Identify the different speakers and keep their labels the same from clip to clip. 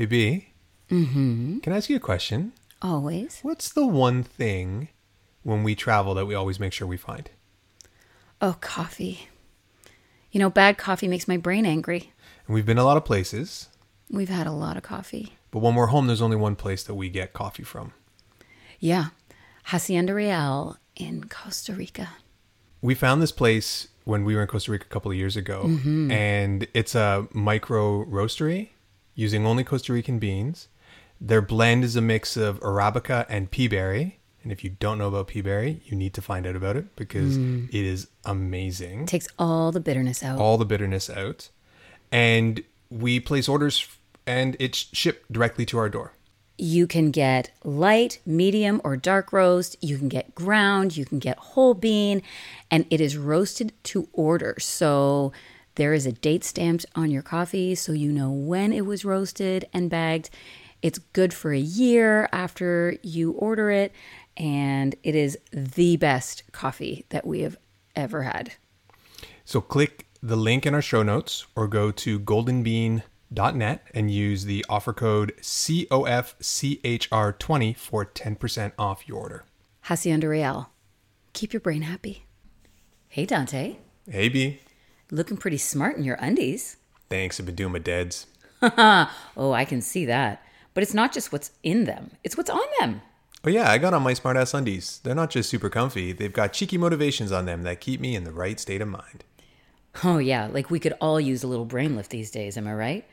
Speaker 1: Hey, B,
Speaker 2: Mm-hmm.
Speaker 1: can I ask you a question?
Speaker 2: Always.
Speaker 1: What's the one thing when we travel that we always make sure we find?
Speaker 2: Oh, coffee. You know, bad coffee makes my brain angry.
Speaker 1: And we've been a lot of places,
Speaker 2: We've had a lot of coffee.
Speaker 1: but when we're home, there's only one place that we get coffee from.
Speaker 2: Yeah. Hacienda Real in Costa Rica.
Speaker 1: We found this place when we were in Costa Rica a couple of years ago, and it's a micro roastery using only Costa Rican beans. Their blend is a mix of Arabica and peaberry. And if you don't know about peaberry, you need to find out about it because mm. it is amazing.
Speaker 2: Takes all the bitterness out.
Speaker 1: all the bitterness out. And we place orders and it's shipped directly to our door.
Speaker 2: You can get light, medium, or dark roast. You can get ground. You can get whole bean. And it is roasted to order. So there is a date stamped on your coffee so you know when it was roasted and bagged. It's good for a year after you order it. And it is the best coffee that we have ever had.
Speaker 1: So click the link in our show notes or go to goldenbean.net and use the offer code COFCHR20 for 10% off your order.
Speaker 2: Hacienda Real. Keep your brain happy. Hey, Dante.
Speaker 1: Hey B,
Speaker 2: Looking pretty smart in your undies.
Speaker 1: thanks. I've been doing my deads.
Speaker 2: oh, I can see that. But it's not just what's in them, it's what's on them.
Speaker 1: Oh yeah, I got on my smartass undies. They're not just super comfy, they've got cheeky motivations on them that keep me in the right state of mind.
Speaker 2: Oh, yeah, like we could all use a little brain lift these days, am I right?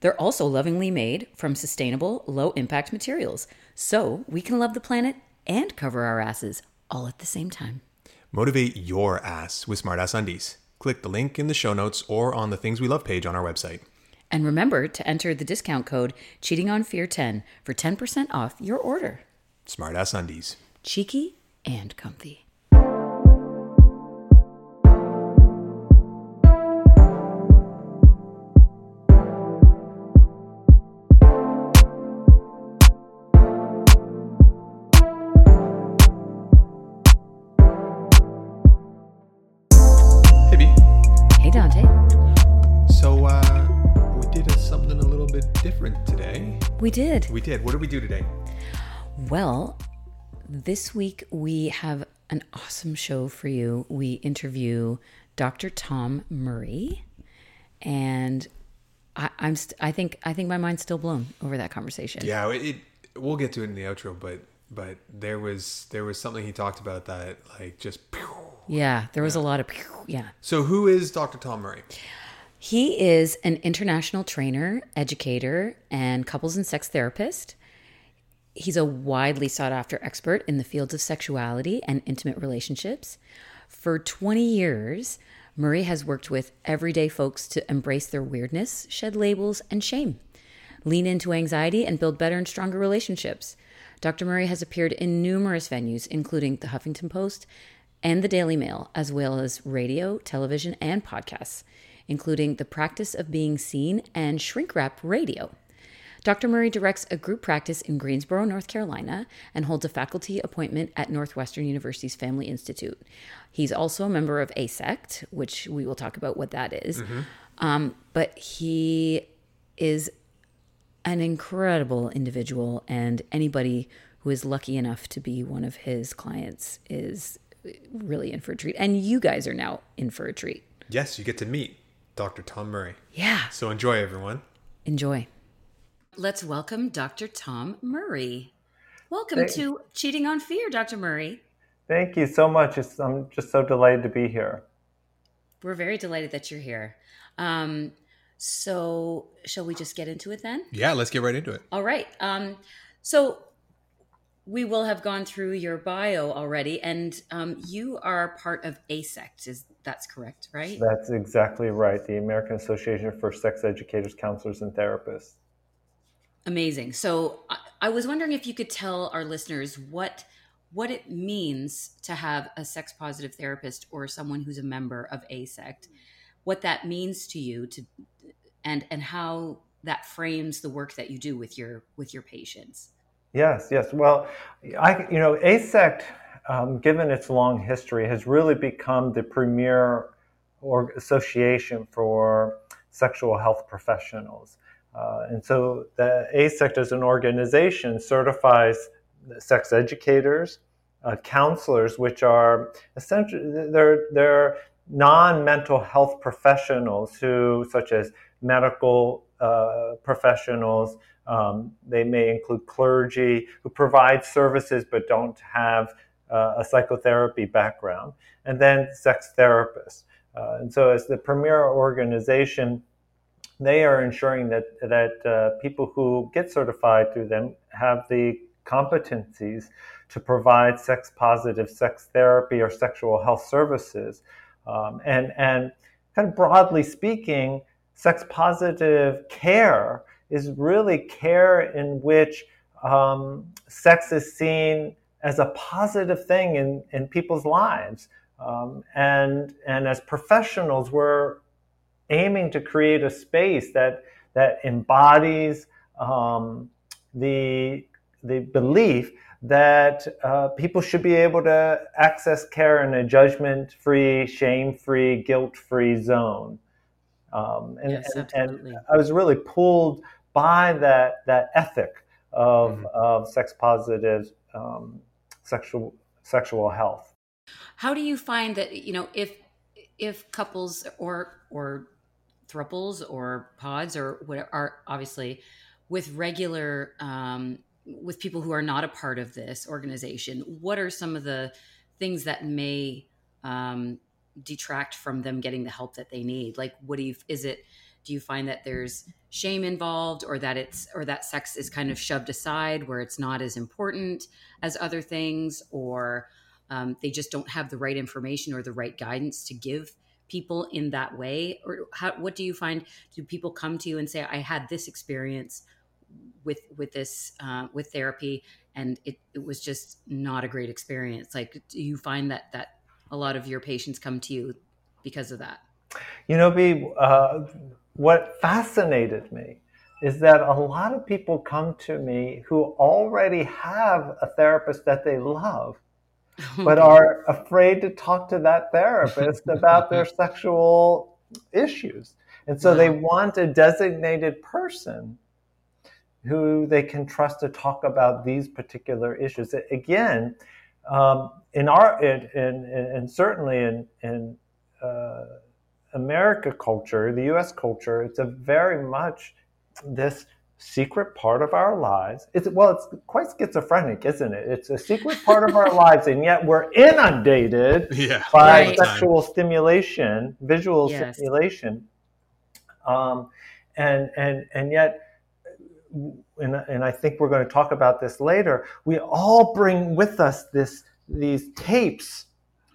Speaker 2: They're also lovingly made from sustainable, low impact materials, so we can love the planet and cover our asses all at the same time.
Speaker 1: Motivate your ass with smartass undies. Click the link in the show notes or on the Things We Love page on our website.
Speaker 2: And remember to enter the discount code Cheating on Fear 10 for 10% off your order.
Speaker 1: Smartass undies.
Speaker 2: Cheeky and comfy. Dante.
Speaker 1: So uh we did a, something a little bit different today.
Speaker 2: We did.
Speaker 1: We did. What did we do today?
Speaker 2: Well, this week we have an awesome show for you. We interview Dr. Tom Murray, and I, I'm st- I think I think my mind's still blown over that conversation.
Speaker 1: Yeah, it, it we'll get to it in the outro, but but there was there was something he talked about that like just pew.
Speaker 2: Yeah, there was a lot of yeah.
Speaker 1: So who is Dr. Tom Murray?
Speaker 2: He is an international trainer, educator, and couples and sex therapist. He's a widely sought after expert in the fields of sexuality and intimate relationships. For 20 years, Murray has worked with everyday folks to embrace their weirdness, shed labels, and shame, lean into anxiety, and build better and stronger relationships. Dr. Murray has appeared in numerous venues, including the Huffington Post and the Daily Mail, as well as radio, television, and podcasts, including The Practice of Being Seen and Shrink Wrap Radio. Dr. Murray directs a group practice in Greensboro, North Carolina, and holds a faculty appointment at Northwestern University's Family Institute. He's also a member of AASECT, which we will talk about what that is. Um, but he is an incredible individual, and anybody who is lucky enough to be one of his clients is really in for a treat. And you guys are now in for a treat.
Speaker 1: Yes, you get to meet Dr. Tom Murray.
Speaker 2: Yeah.
Speaker 1: So enjoy everyone.
Speaker 2: Enjoy. Let's welcome Dr. Tom Murray. Welcome
Speaker 3: Thank-
Speaker 2: to Cheating on Fear, Dr. Murray.
Speaker 3: Thank you so much. It's, I'm just so delighted to be here.
Speaker 2: We're very delighted that you're here. Um, so, shall we just get into it then?
Speaker 1: Yeah, let's get right into it.
Speaker 2: All right. Um, so, we will have gone through your bio already, and um, you are part of AASECT. Is that's correct, right?
Speaker 3: That's exactly right. The American Association for Sex Educators, Counselors, and Therapists.
Speaker 2: Amazing. So, I, I was wondering if you could tell our listeners what what it means to have a sex positive therapist or someone who's a member of AASECT, what that means to you to and and how that frames the work that you do with your with your patients.
Speaker 3: Yes, yes. Well, I, you know, AASECT, um, given its long history, has really become the premier or association for sexual health professionals. Uh, and so the AASECT as an organization certifies sex educators, uh, counselors, which are essentially they're, they're non-mental health professionals who, such as medical uh, professionals, um, they may include clergy who provide services but don't have uh, a psychotherapy background, and then sex therapists. Uh, and so, as the premier organization, they are ensuring that that uh, people who get certified through them have the competencies to provide sex positive sex therapy or sexual health services. Um, and, and kind of broadly speaking, sex positive care is really care in which um, sex is seen as a positive thing in, in people's lives. Um, and, and as professionals, we're aiming to create a space that, that embodies um, the, the belief that uh, people should be able to access care in a judgment free, shame free, guilt free zone. Um, and, yes, and, and, I was really pulled by that, that ethic of, mm-hmm. of sex positive um, sexual, sexual health.
Speaker 2: How do you find that, you know, if, if couples or, or thruples or pods or what are obviously with regular um, with people who are not a part of this organization, what are some of the things that may um, detract from them getting the help that they need? Like, what do you, is it, do you find that there's shame involved or that it's, or that sex is kind of shoved aside where it's not as important as other things, or um, they just don't have the right information or the right guidance to give people in that way? Or how, what do you find? Do people come to you and say, I had this experience? with with this uh, with therapy and it, it was just not a great experience like do you find that that a lot of your patients come to you because of that
Speaker 3: you know be uh, what fascinated me is that a lot of people come to me who already have a therapist that they love but are afraid to talk to that therapist about their sexual issues and so they want a designated person who they can trust to talk about these particular issues. Again, um, in our and certainly in in uh, America culture, the U.S. culture, it's a very much this secret part of our lives. It's well, it's quite schizophrenic, isn't it? It's a secret part of our lives, and yet we're inundated yeah, by right. sexual stimulation, visual yes. stimulation, um, and and and yet and, and I think we're going to talk about this later, we all bring with us this these tapes,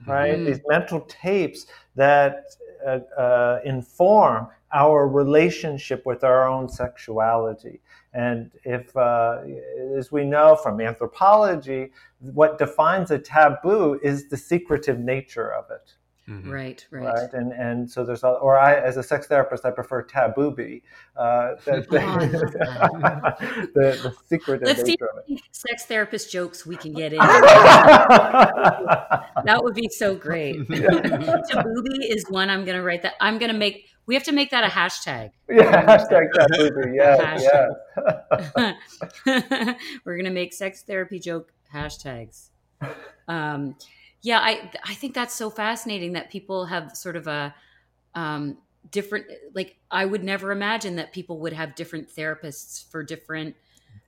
Speaker 3: right? Mm. These mental tapes that uh, uh, inform our relationship with our own sexuality. And if, uh, as we know from anthropology, what defines a taboo is the secretive nature of it.
Speaker 2: Mm-hmm. Right, right,
Speaker 3: right, and and so there's a, or I as a sex therapist I prefer tabooby, uh, the, the, the, the secret Let's see
Speaker 2: sex therapist jokes we can get in. that would be so great. tabooby is one I'm going to write that I'm going to make. We have to make that a hashtag.
Speaker 3: Yeah, hashtag tabooby. Yeah,
Speaker 2: yeah. We're going to make sex therapy joke hashtags. Um, yeah, I I think that's so fascinating that people have sort of a um, different like I would never imagine that people would have different therapists for different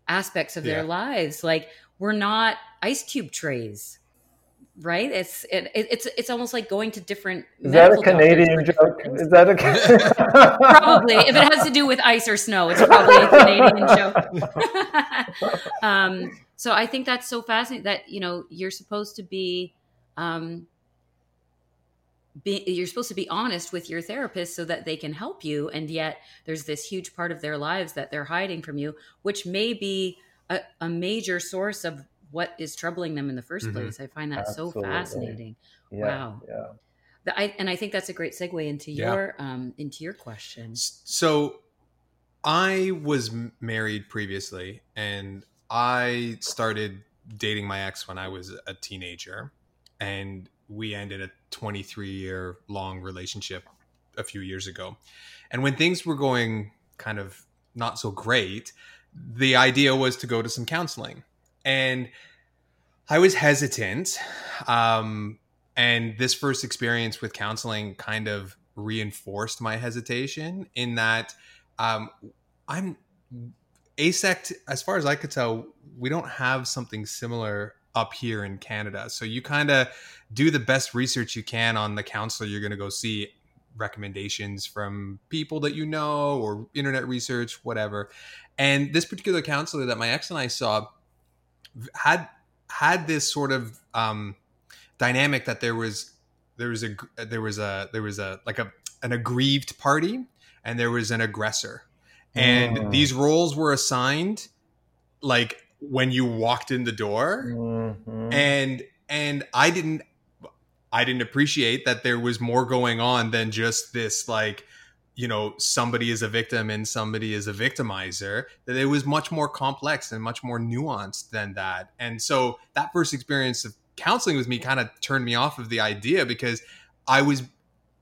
Speaker 2: aspects of yeah. their lives. Like we're not ice cube trays, right? It's it, it's it's almost like going to different.
Speaker 3: Is that a Canadian joke? Is that
Speaker 2: a probably if it has to do with ice or snow, it's probably a Canadian joke. um, so I think that's so fascinating that you know you're supposed to be um, be, you're supposed to be honest with your therapist so that they can help you and yet there's this huge part of their lives that they're hiding from you which may be a, a major source of what is troubling them in the 1st mm-hmm. place i find that Absolutely. so fascinating yeah, wow yeah I, and I think that's a great segue into yeah. your um, into your question.
Speaker 1: So, I was married previously, and I started dating my ex when I was a teenager and we ended a 23 year long relationship a few years ago. And when things were going kind of not so great, the idea was to go to some counseling. And I was hesitant. Um, and this first experience with counseling kind of reinforced my hesitation in that um, I'm AASECT, as far as I could tell, we don't have something similar up here in Canada. So you kind of do the best research you can on the counselor you're going to go see, recommendations from people that you know or internet research, whatever. And this particular counselor that my ex and I saw had had this sort of um, dynamic that there was there was a there was a there was a like a an aggrieved party and there was an aggressor and mm. these roles were assigned like when you walked in the door. Mm-hmm. and and i didn't i didn't appreciate that there was more going on than just this like you know somebody is a victim and somebody is a victimizer. That it was much more complex and much more nuanced than that. And so that first experience of counseling with me kind of turned me off of the idea because i was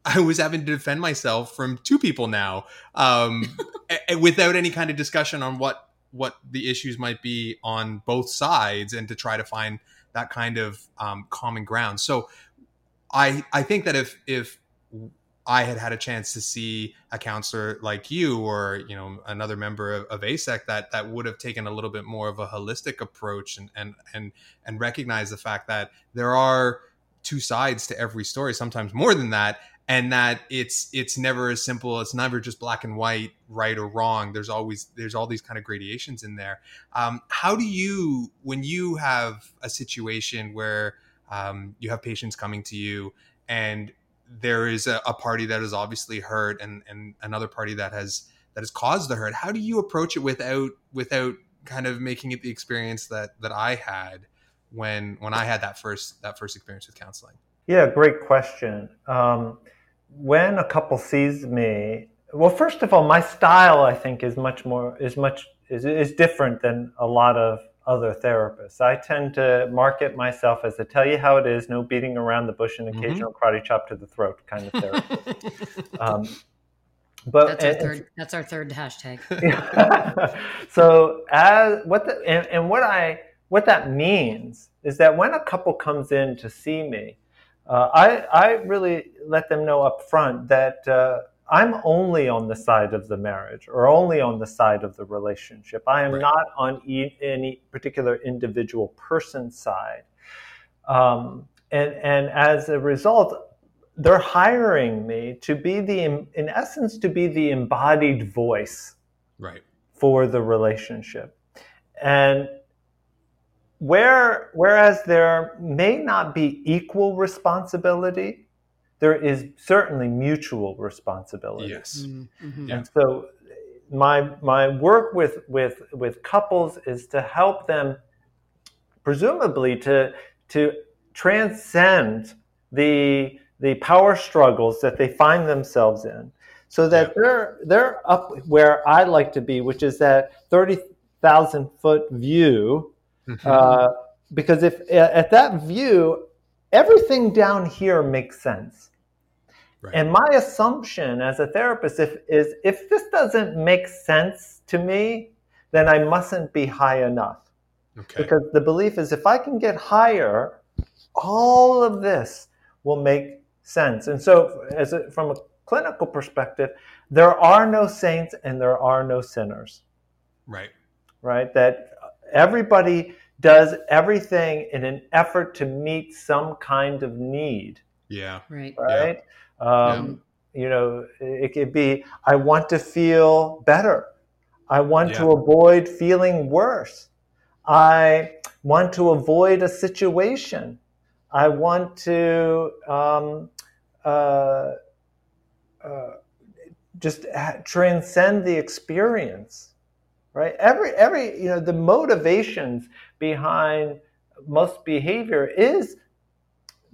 Speaker 1: I was having to defend myself from two people now, um, without any kind of discussion on what what the issues might be on both sides, and to try to find that kind of um, common ground. So, I I think that if if I had had a chance to see a counselor like you or you know another member of, of AASECT that that would have taken a little bit more of a holistic approach and and and and recognize the fact that there are two sides to every story, sometimes more than that, and that it's it's never as simple it's never just black and white right or wrong. There's always there's all these kind of gradations in there. Um, how do you when you have a situation where um, you have patients coming to you and there is a, a, party that is obviously hurt and and another party that has that has caused the hurt how do you approach it without without kind of making it the experience that that i had when when i had that first that first experience with counseling
Speaker 3: yeah, great question. Um, when a couple sees me, well, first of all, my style I think is much more is much is is different than a lot of other therapists. I tend to market myself as a tell you how it is, no beating around the bush, and mm-hmm. occasional mm-hmm. karate chop to the throat kind of therapist. um,
Speaker 2: but that's our third. That's our third hashtag.
Speaker 3: so as what the and, and what I what that means is that when a couple comes in to see me, uh, I, I really let them know up front that uh, I'm only on the side of the marriage or only on the side of the relationship. I am right. not on e- any particular individual person's side. Um, and, and as a result, they're hiring me to be the, in essence, to be the embodied voice
Speaker 1: right.
Speaker 3: for the relationship. And where, whereas there may not be equal responsibility, there is certainly mutual responsibility.
Speaker 1: Yes. Mm-hmm.
Speaker 3: mm-hmm. Yeah. And so my my work with with with couples is to help them presumably to to transcend the the power struggles that they find themselves in so that yeah. they're they're up where I like to be which is that 30,000 foot view Mm-hmm. Uh, because if at that view, everything down here makes sense. Right. And my assumption as a therapist if, is if this doesn't make sense to me, then I mustn't be high enough. Okay. Because the belief is if I can get higher, all of this will make sense. And so, as a, from a clinical perspective, there are no saints and there are no sinners.
Speaker 1: Right.
Speaker 3: Right. That everybody does everything in an effort to meet some kind of need.
Speaker 1: Yeah.
Speaker 2: Right.
Speaker 3: Right. Yeah. Um, yeah. You know, it could be I want to feel better. I want yeah. to avoid feeling worse. I want to avoid a situation. I want to um, uh, uh, just transcend the experience right? Every every you know the motivations behind most behavior is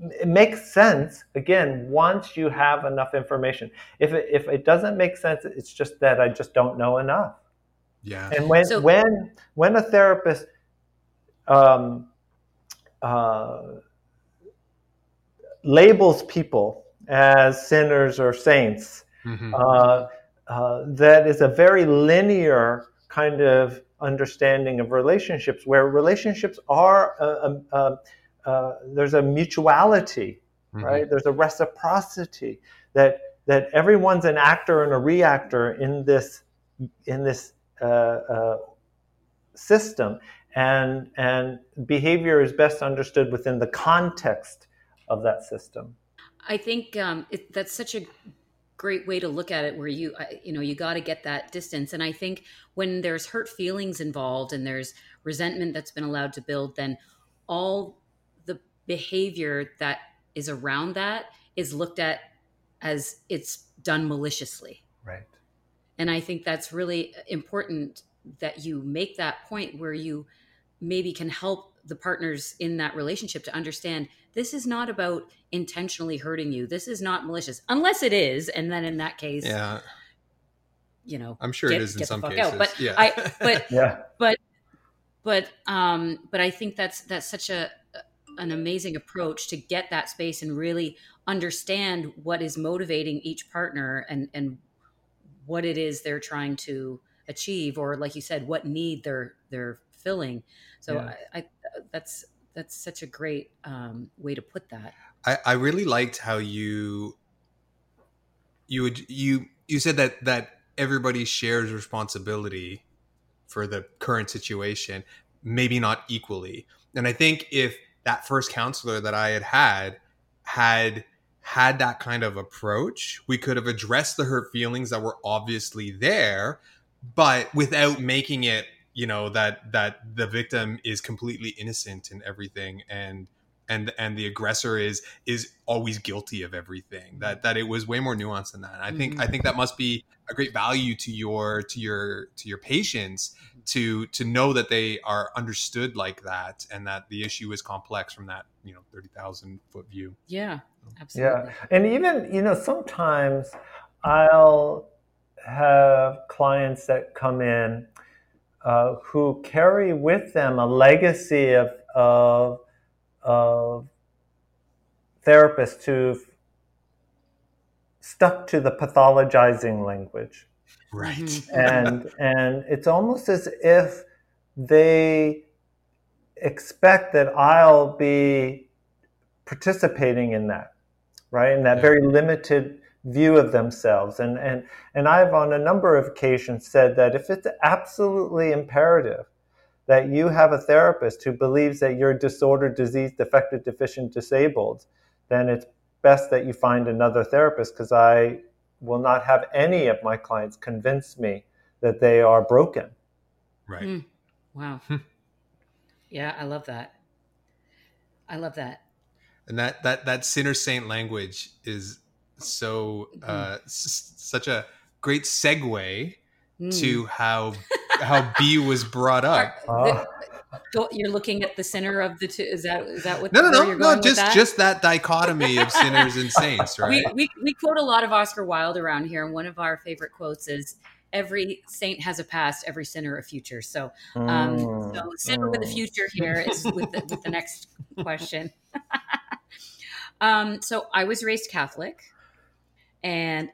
Speaker 3: it makes sense again once you have enough information. If it, if it doesn't make sense, it's just that I just don't know enough.
Speaker 1: Yeah.
Speaker 3: And when so, when when a therapist um, uh, labels people as sinners or saints, mm-hmm. uh, uh, that is a very linear kind of understanding of relationships, where relationships are a, a, a, there's a mutuality, mm-hmm. right? There's a reciprocity that that everyone's an actor and a reactor in this in this uh, uh, system, and and behavior is best understood within the context of that system.
Speaker 2: I think um, it, that's such a great way to look at it where you you know you got to get that distance. And i think when there's hurt feelings involved and there's resentment that's been allowed to build then all the behavior that is around that is looked at as it's done maliciously.
Speaker 3: Right.
Speaker 2: And i think that's really important that you make that point where you maybe can help the partners in that relationship to understand this is not about intentionally hurting you. This is not malicious, unless it is, and then in that case,
Speaker 1: yeah,
Speaker 2: you know,
Speaker 1: I'm sure get, it is in some cases.
Speaker 2: Out. But yeah. I, but yeah, but but um, but I think that's that's such a an amazing approach to get that space and really understand what is motivating each partner and and what it is they're trying to achieve or like you said what need they're they're filling so yeah. I, I, that's that's such a great um, way to put that.
Speaker 1: I, I really liked how you you would you you said that that everybody shares responsibility for the current situation, maybe not equally. And I think if that first counselor that I had had had had that kind of approach, we could have addressed the hurt feelings that were obviously there, but without making it you know that that the victim is completely innocent in everything and and and the aggressor is is always guilty of everything that that it was way more nuanced than that. I think mm-hmm. i think that must be a great value to your to your to your patients to to know that they are understood like that and that the issue is complex from that you know 30,000 foot view.
Speaker 2: Yeah absolutely.
Speaker 3: Yeah. And even you know sometimes i'll have clients that come in uh, who carry with them a legacy of, of, of therapists who've stuck to the pathologizing language.
Speaker 1: Right. Mm-hmm.
Speaker 3: and and it's almost as if they expect that I'll be participating in that, right? In that yeah. very limited view of themselves. And, and, and I've on a number of occasions said that if it's absolutely imperative that you have a therapist who believes that you're disordered, diseased, defective, deficient, disabled, then it's best that you find another therapist because I will not have any of my clients convince me that they are broken.
Speaker 1: Right. Mm.
Speaker 2: Wow. Hmm. yeah, I love that. I love that.
Speaker 1: And that that that sinner saint language is so uh, mm-hmm. s- such a great segue mm. to how how B was brought up.
Speaker 3: Oh.
Speaker 2: You're looking at the center of the two. Is that is that what?
Speaker 1: No, no, no, no. Just that? just that dichotomy of sinners and saints, right?
Speaker 2: We, we we quote a lot of Oscar Wilde around here, and one of our favorite quotes is, "Every saint has a past, every sinner a future." So, um, mm. so sinner with a future here is with the, with the next question. um, so I was raised Catholic. And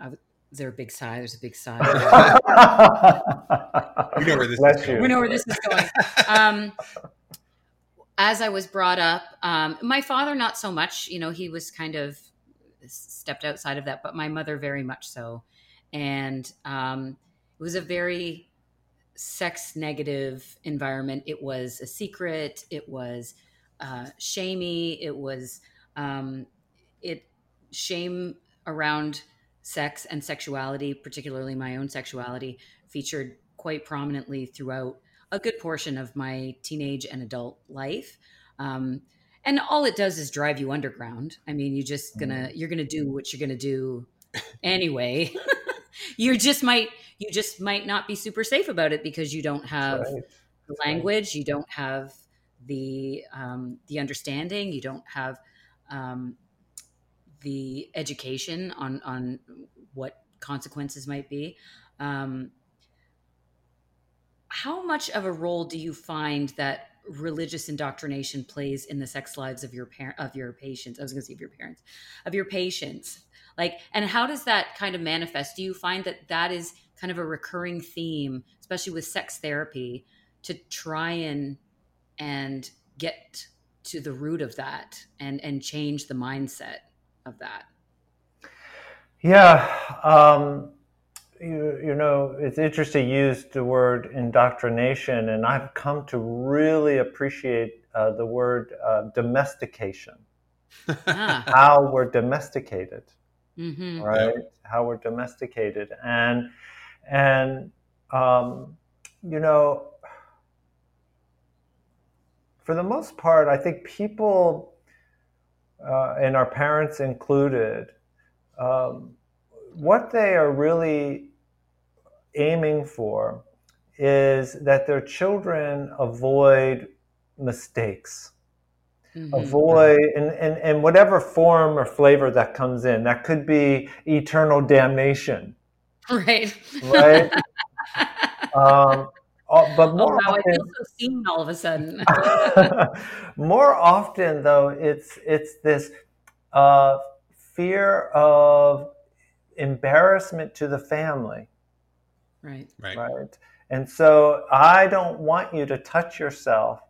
Speaker 2: uh, is there a big sigh? There's a big sigh.
Speaker 1: we know where this
Speaker 2: is going. We know where this is going. Um, as I was brought up, um, my father not so much. You know, he was kind of stepped outside of that, but my mother very much so. And um, it was a very sex negative environment. It was a secret. It was uh, shamey. It was um, it shame around sex and sexuality, particularly my own sexuality, featured quite prominently throughout a good portion of my teenage and adult life. Um, and all it does is drive you underground. I mean, you're just gonna mm. you're gonna do what you're gonna do anyway. you just might you just might not be super safe about it because you don't have right. the language, you don't have the um, the understanding, you don't have um, the education on on what consequences might be. Um, how much of a role do you find that religious indoctrination plays in the sex lives of your parent of your patients? I was going to say of your parents, of your patients. Like, and how does that kind of manifest? Do you find that that is kind of a recurring theme, especially with sex therapy, to try and and get to the root of that and and change the mindset of that?
Speaker 3: Yeah. Um, you, you know, it's interesting you used the word indoctrination, and I've come to really appreciate uh, the word uh, domestication. Ah. How we're domesticated, mm-hmm. right? How we're domesticated, and and um, you know, for the most part, I think people, uh, and our parents included, um, what they are really aiming for is that their children avoid mistakes. Mm-hmm. Avoid and, in, in whatever form or flavor that comes in. That could be eternal damnation.
Speaker 2: Right.
Speaker 3: Right. um, uh, but
Speaker 2: oh, more oh, wow, often, I feel so seen all of a sudden.
Speaker 3: more often, though, it's it's this uh, fear of embarrassment to the family.
Speaker 2: Right.
Speaker 1: Right.
Speaker 3: Right. And so I don't want you to touch yourself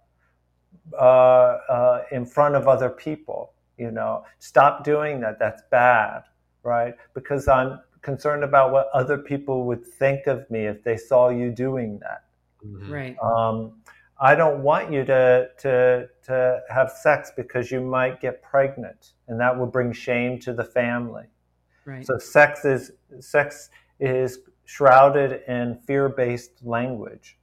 Speaker 3: uh, uh, in front of other people. You know, stop doing that. That's bad. Right. Because I'm concerned about what other people would think of me if they saw you doing that.
Speaker 2: Mm-hmm. Right.
Speaker 3: Um, I don't want you to, to, to have sex because you might get pregnant and that will bring shame to the family.
Speaker 2: Right.
Speaker 3: So sex is sex is shrouded in fear-based language,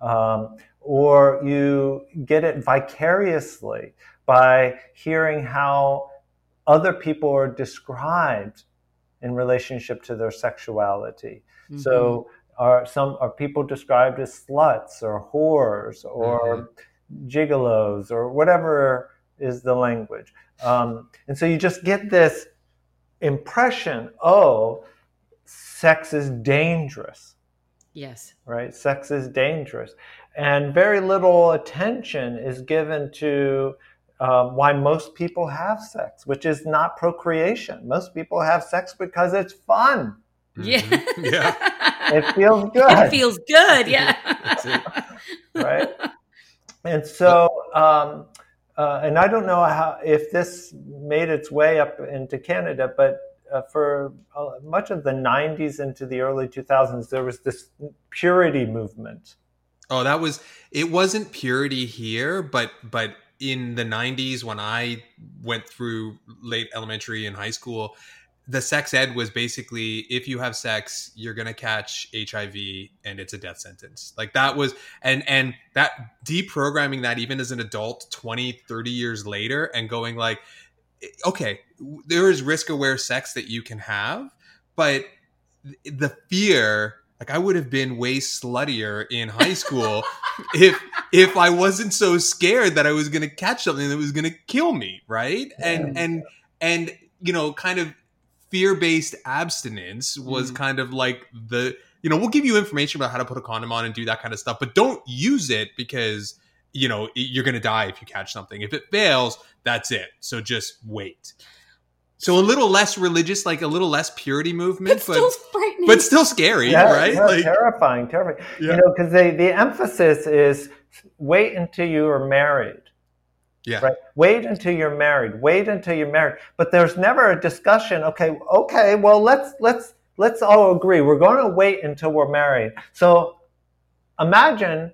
Speaker 3: um, or you get it vicariously by hearing how other people are described in relationship to their sexuality. Mm-hmm. So are some are people described as sluts or whores or mm-hmm. gigolos or whatever is the language. Um, and so you just get this impression oh sex is dangerous.
Speaker 2: Yes.
Speaker 3: Right? Sex is dangerous. And very little attention is given to um, why most people have sex which is not procreation. Most people have sex because it's fun.
Speaker 2: Yeah. Mm-hmm. yeah
Speaker 3: it feels good
Speaker 2: it feels good yeah
Speaker 3: right and so um, uh, and I don't know how if this made its way up into Canada, but uh, for uh, much of the 90s into the early 2000s, there was this purity movement.
Speaker 1: Oh, that was it. Wasn't purity here, but but in the 90s when I went through late elementary and high school, the sex ed was basically if you have sex you're going to catch hiv and it's a death sentence. Like that was and and that deprogramming that even as an adult 20 30 years later and going like okay there is risk aware sex that you can have but the fear like i would have been way sluttier in high school if if i wasn't so scared that i was going to catch something that was going to kill me right? And and and you know kind of fear-based abstinence was mm. kind of like the you know we'll give you information about how to put a condom on and do that kind of stuff but don't use it because you know you're going to die if you catch something. If it fails that's it. So just wait. So a little less religious like a little less purity movement
Speaker 2: but still frightening.
Speaker 1: but still scary
Speaker 3: yeah,
Speaker 1: right?
Speaker 3: yeah, like, terrifying terrifying. Yeah. you know because the emphasis is wait until you are married
Speaker 1: yeah.
Speaker 3: Right. Wait until you're married. Wait until you're married. But there's never a discussion. Okay. Okay. Well, let's let's let's all agree. We're going to wait until we're married. So imagine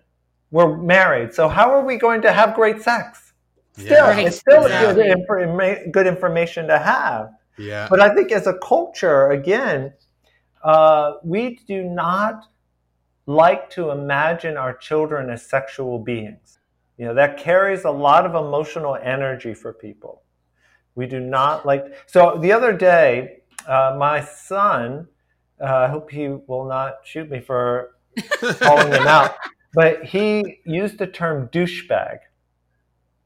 Speaker 3: we're married. So how are we going to have great sex? Still, yeah. right. it's still exactly. good, informa- good information to have.
Speaker 1: Yeah.
Speaker 3: But I think as a culture, again, uh, we do not like to imagine our children as sexual beings. You know, that carries a lot of emotional energy for people. We do not like. So the other day, uh, my son, uh, I hope he will not shoot me for calling him out, but he used the term douchebag.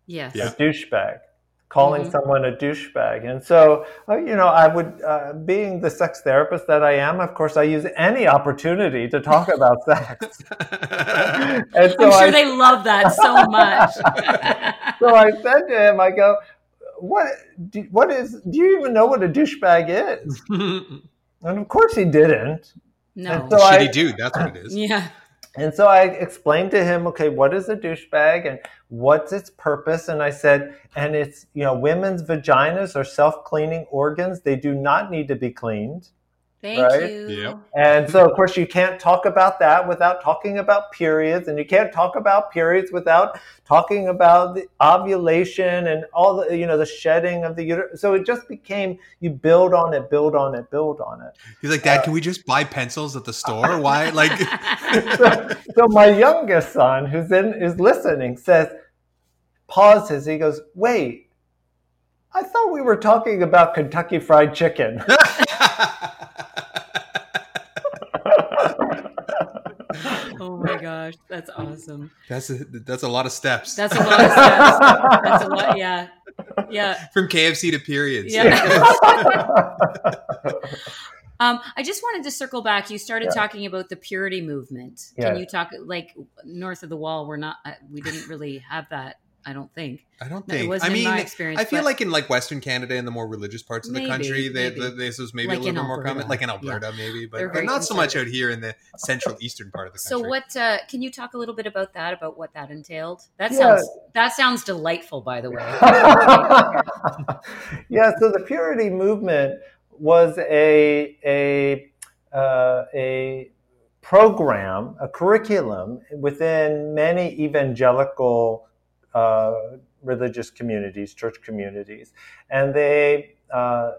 Speaker 2: Yes.
Speaker 3: Yeah. Douchebag. Calling mm-hmm. someone a douchebag. And so, uh, you know, I would, uh, being the sex therapist that I am, of course, I use any opportunity to talk about sex.
Speaker 2: and so I'm sure I, they love that so much.
Speaker 3: so I said to him, I go, what, do, what is, do you even know what a douchebag is? and of course he didn't.
Speaker 2: No.
Speaker 1: So Shitty I, dude, that's what it is.
Speaker 2: Yeah.
Speaker 3: And so I explained to him, okay, what is a douchebag and what's its purpose? And I said, and it's, you know, women's vaginas are self cleaning organs. They do not need to be cleaned.
Speaker 2: Thank right? you.
Speaker 3: Yep. And so, of course, you can't talk about that without talking about periods, and you can't talk about periods without talking about the ovulation and all the, you know, the shedding of the uterus. So it just became you build on it, build on it, build on it.
Speaker 1: He's like, Dad, uh, can we just buy pencils at the store? Why? Like,
Speaker 3: so, so my youngest son, who's in is listening, says, pauses. He goes, "Wait, I thought we were talking about Kentucky Fried Chicken."
Speaker 2: oh my gosh, that's awesome.
Speaker 1: That's a that's a lot of steps.
Speaker 2: That's a lot of steps. That's a lot. Yeah, yeah.
Speaker 1: From KFC to periods.
Speaker 2: Yeah. um, I just wanted to circle back. You started yeah. talking about the purity movement. Yeah. Can you talk like north of the wall? We're not. Uh, we didn't really have that I don't think.
Speaker 1: I don't think. It was I mean, I feel like in like Western Canada and the more religious parts of maybe, the country, they, maybe. this was maybe like a little bit more common, like in Alberta, yeah. maybe, but, but not so much out here in the central eastern part of the country.
Speaker 2: So, what uh, can you talk a little bit about that? About what that entailed? That sounds that sounds delightful, by the way.
Speaker 3: yeah. So the purity movement was a a uh, a program, a curriculum within many evangelical uh, religious communities, church communities, and they uh,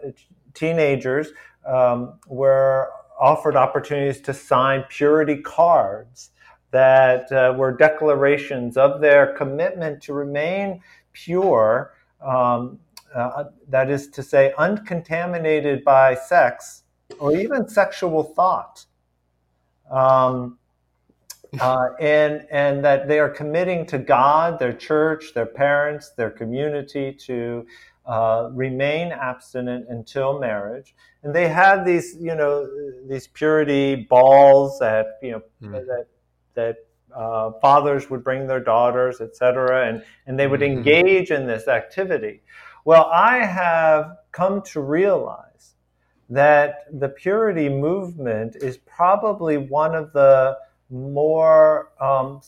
Speaker 3: teenagers um, were offered opportunities to sign purity cards that uh, were declarations of their commitment to remain pure. Um, uh, that is to say, uncontaminated by sex or even sexual thought. Um, uh, and and that they are committing to God, their church, their parents, their community to uh, remain abstinent until marriage. And they had these, you know, these purity balls that you know mm. that that uh, fathers would bring their daughters, etc., and and they would mm-hmm. engage in this activity. Well, I have come to realize that the purity movement is probably one of the more um,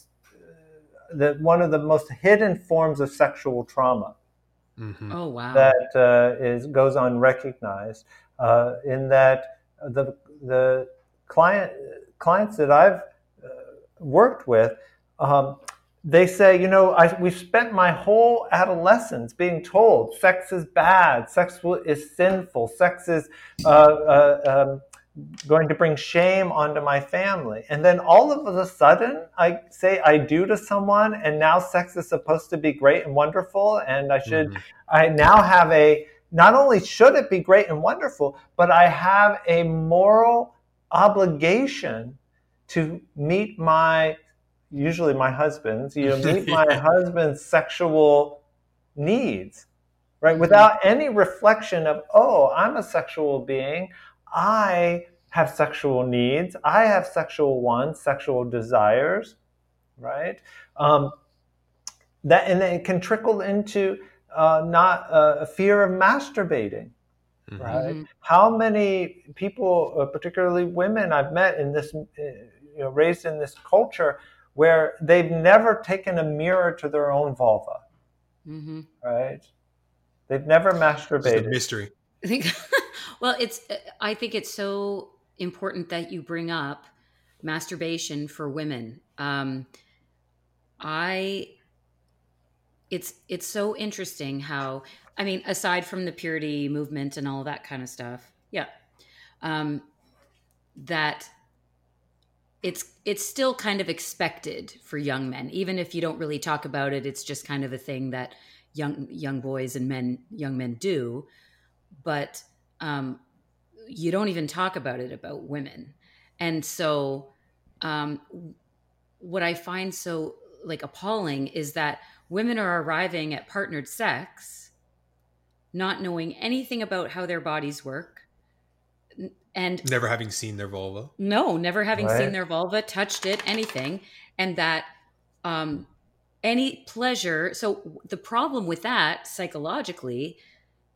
Speaker 3: that one of the most hidden forms of sexual trauma.
Speaker 2: Mm-hmm. Oh wow!
Speaker 3: That uh, is goes unrecognized. Uh, in that the the client clients that I've uh, worked with, um, they say, you know, I, we've spent my whole adolescence being told sex is bad, sex is sinful, sex is uh, uh, um, going to bring shame onto my family. And then all of a sudden, I say I do to someone, and now sex is supposed to be great and wonderful. And I should, mm-hmm. I now have a, not only should it be great and wonderful, but I have a moral obligation to meet my, usually my husband's, you know, meet my husband's sexual needs. Right, without any reflection of, oh, I'm a sexual being. I have sexual needs. I have sexual wants, sexual desires, right? Um, that and then it can trickle into uh, not uh, a fear of masturbating, mm-hmm. right? Mm-hmm. How many people, uh, particularly women, I've met in this, uh, you know, raised in this culture where they've never taken a mirror to their own vulva, mm-hmm. right? They've never masturbated. It's
Speaker 1: a mystery.
Speaker 2: I think well, it's I think it's so important that you bring up masturbation for women. Um, I it's it's so interesting how I mean, aside from the purity movement and all that kind of stuff, yeah, um, that it's it's still kind of expected for young men, even if you don't really talk about it. It's just kind of a thing that young young boys and men young men do, but um, you don't even talk about it about women. And so, um, what I find so like appalling is that women are arriving at partnered sex not knowing anything about how their bodies work and
Speaker 1: never having seen their vulva
Speaker 2: no never having
Speaker 3: Right.
Speaker 2: seen their vulva touched it anything and that um any pleasure so the problem with that psychologically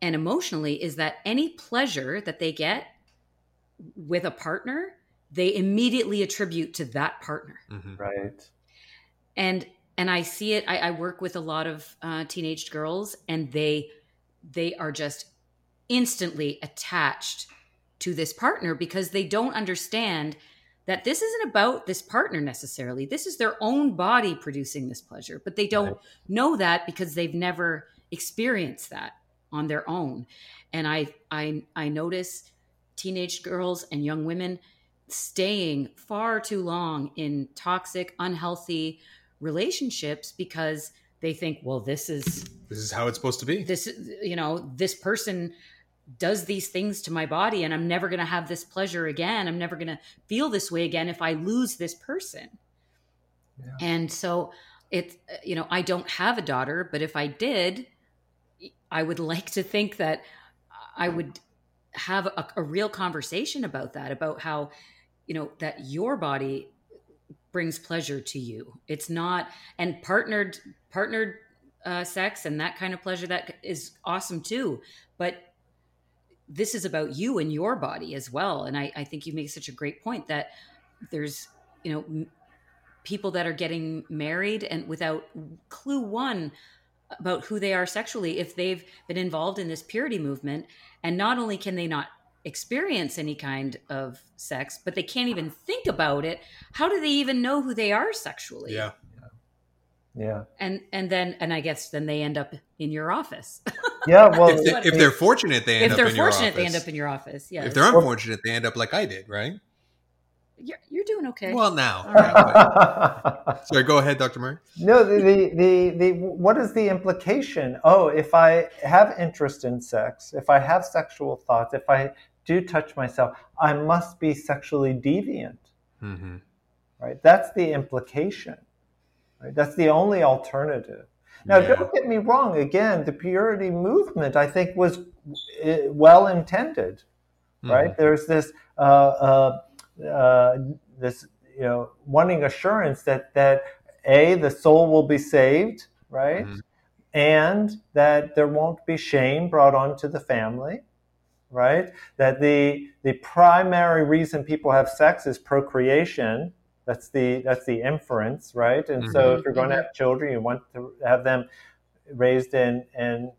Speaker 2: and emotionally is that any pleasure that they get with a partner they immediately attribute to that partner
Speaker 1: hmm
Speaker 3: Right.
Speaker 2: and and i see it i, I work with a lot of uh, teenage girls and they they are just instantly attached to this partner because they don't understand that this isn't about this partner necessarily this is their own body producing this pleasure but they don't
Speaker 3: Right.
Speaker 2: know that because they've never experienced that on their own. And i i i notice teenage girls and young women staying far too long in toxic unhealthy relationships because they think well this is
Speaker 1: this is how it's supposed to be.
Speaker 2: this you know this person does these things to my body and i'm never going to have this pleasure again. I'm never going to feel this way again if i lose this person.
Speaker 3: Yeah.
Speaker 2: and so it you know i don't have a daughter but if i did i would like to think that i would have a, a real conversation about that about how you know that your body brings pleasure to you. It's not and partnered partnered uh, sex and that kind of pleasure that is awesome too. But this is about you and your body as well. And i, I think you make such a great point that there's you know m- people that are getting married and without clue one about who they are sexually if they've been involved in this purity movement. And not only can they not experience any kind of sex but they can't even think about it. How do they even know who they are sexually?
Speaker 1: Yeah.
Speaker 3: Yeah.
Speaker 2: and and then and i guess then they end up in your office.
Speaker 3: Yeah. Well,
Speaker 1: if, they, if they're fortunate they end
Speaker 2: if
Speaker 1: up
Speaker 2: they're
Speaker 1: in your
Speaker 2: fortunate they end up in your office yeah
Speaker 1: if they're unfortunate they end up like i did right
Speaker 2: you're, you're doing okay
Speaker 1: well now
Speaker 2: All right.
Speaker 1: sorry go ahead dr murray
Speaker 3: no, the, the, the, the, what is the implication? Oh, if I have interest in sex, if I have sexual thoughts, if I do touch myself, I must be sexually deviant,
Speaker 1: mm-hmm.
Speaker 3: right? That's the implication, right? That's the only alternative. Now,
Speaker 1: Yeah.
Speaker 3: don't get me wrong. Again, the purity movement, I think, was uh, well intended,
Speaker 1: Mm-hmm.
Speaker 3: right? There's this uh, uh, uh, this you know wanting assurance that that a the soul will be saved, right,
Speaker 1: Mhm.
Speaker 3: and that there won't be shame brought onto the family, right? That the the primary reason people have sex is procreation. That's the that's the inference, right? And so
Speaker 2: Mhm.
Speaker 3: if you're going to have children, you want to have them raised in in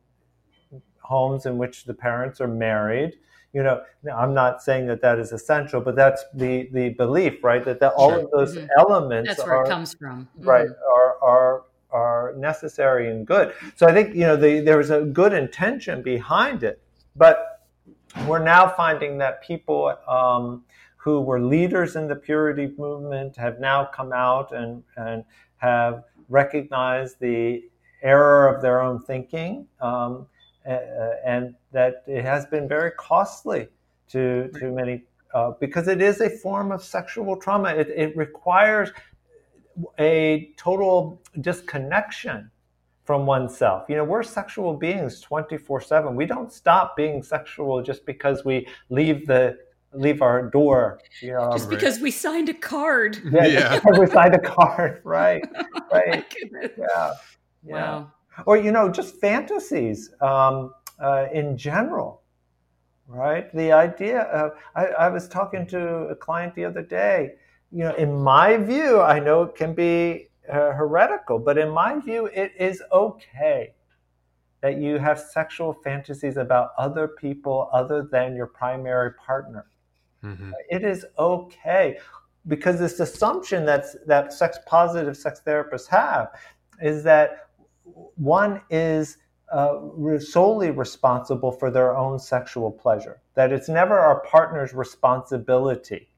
Speaker 3: homes in which the parents are married. You know, I'm not saying that that is essential, but that's the the belief, right? That, that all
Speaker 1: Sure.
Speaker 3: of those
Speaker 2: Mhm.
Speaker 3: elements
Speaker 2: that's where
Speaker 3: are
Speaker 2: it comes from
Speaker 3: right
Speaker 2: Mhm.
Speaker 3: are are are necessary and good. So I think you know the, there was a good intention behind it, but we're now finding that people um, who were leaders in the purity movement have now come out and and have recognized the error of their own thinking. Um, and that it has been very costly to to many uh, because it is a form of sexual trauma. It, it requires a total disconnection from oneself. You know, we're sexual beings 24/7. We don't stop being sexual just because we leave the leave our door, you know.
Speaker 2: just because we signed a card
Speaker 3: yeah,
Speaker 1: Yeah.
Speaker 3: we signed a card, right? Right. Yeah. Yeah
Speaker 2: wow
Speaker 3: or you know just fantasies um, uh, in general right the idea of I, I was talking to a client the other day you know in my view i know it can be uh, heretical but in my view it is okay that you have sexual fantasies about other people other than your primary partner
Speaker 1: Mm-hmm.
Speaker 3: it is okay because this assumption that's that sex positive sex therapists have is that one is uh, re- solely responsible for their own sexual pleasure that it's never our partner's responsibility.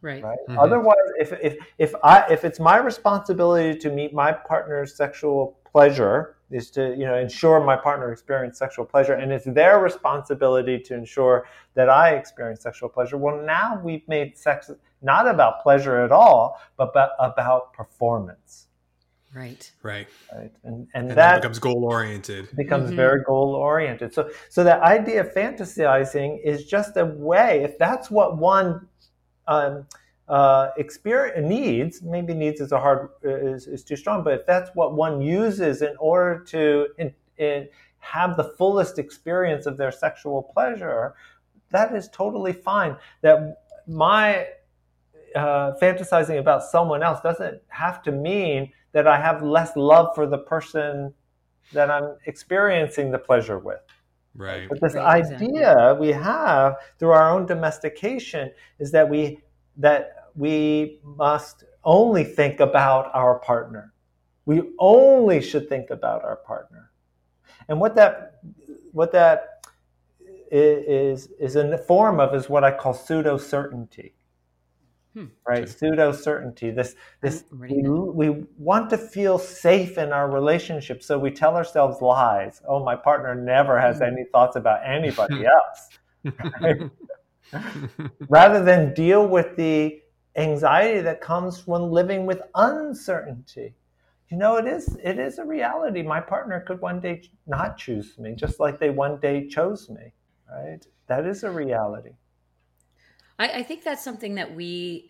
Speaker 2: Right.
Speaker 3: Right?
Speaker 1: Mhm.
Speaker 3: otherwise if, if if i if it's my responsibility to meet my partner's sexual pleasure is to you know ensure my partner experience sexual pleasure and it's their responsibility to ensure that i experience sexual pleasure well now we've made sex not about pleasure at all but about, about performance
Speaker 2: Right.
Speaker 1: Right.
Speaker 3: Right. And and,
Speaker 1: And
Speaker 3: that
Speaker 1: that becomes goal oriented.
Speaker 3: becomes
Speaker 2: Mhm.
Speaker 3: very goal oriented. So so the idea of fantasizing is just a way, if that's what one um, uh, experience needs, maybe needs is a hard is, is too strong, but if that's what one uses in order to in, in have the fullest experience of their sexual pleasure, that is totally fine. That my uh, fantasizing about someone else doesn't have to mean that I have less love for the person that I'm experiencing the pleasure with.
Speaker 1: Right.
Speaker 3: But this
Speaker 2: Right,
Speaker 3: idea we have through our own domestication is that we that we must only think about our partner. We only should think about our partner. And what that what that is is is a form of is what I call pseudo certainty.
Speaker 2: Hmm.
Speaker 3: Right,
Speaker 1: Okay.
Speaker 3: pseudo certainty. This this we, we want to feel safe in our relationship, so we tell ourselves lies. Oh, my partner never has
Speaker 2: Hmm.
Speaker 3: any thoughts about anybody else. Rather than deal with the anxiety that comes when living with uncertainty. You know, it is it is a reality. My partner could one day not choose me, just like they one day chose me. Right? That is a reality.
Speaker 2: I, I think that's something that we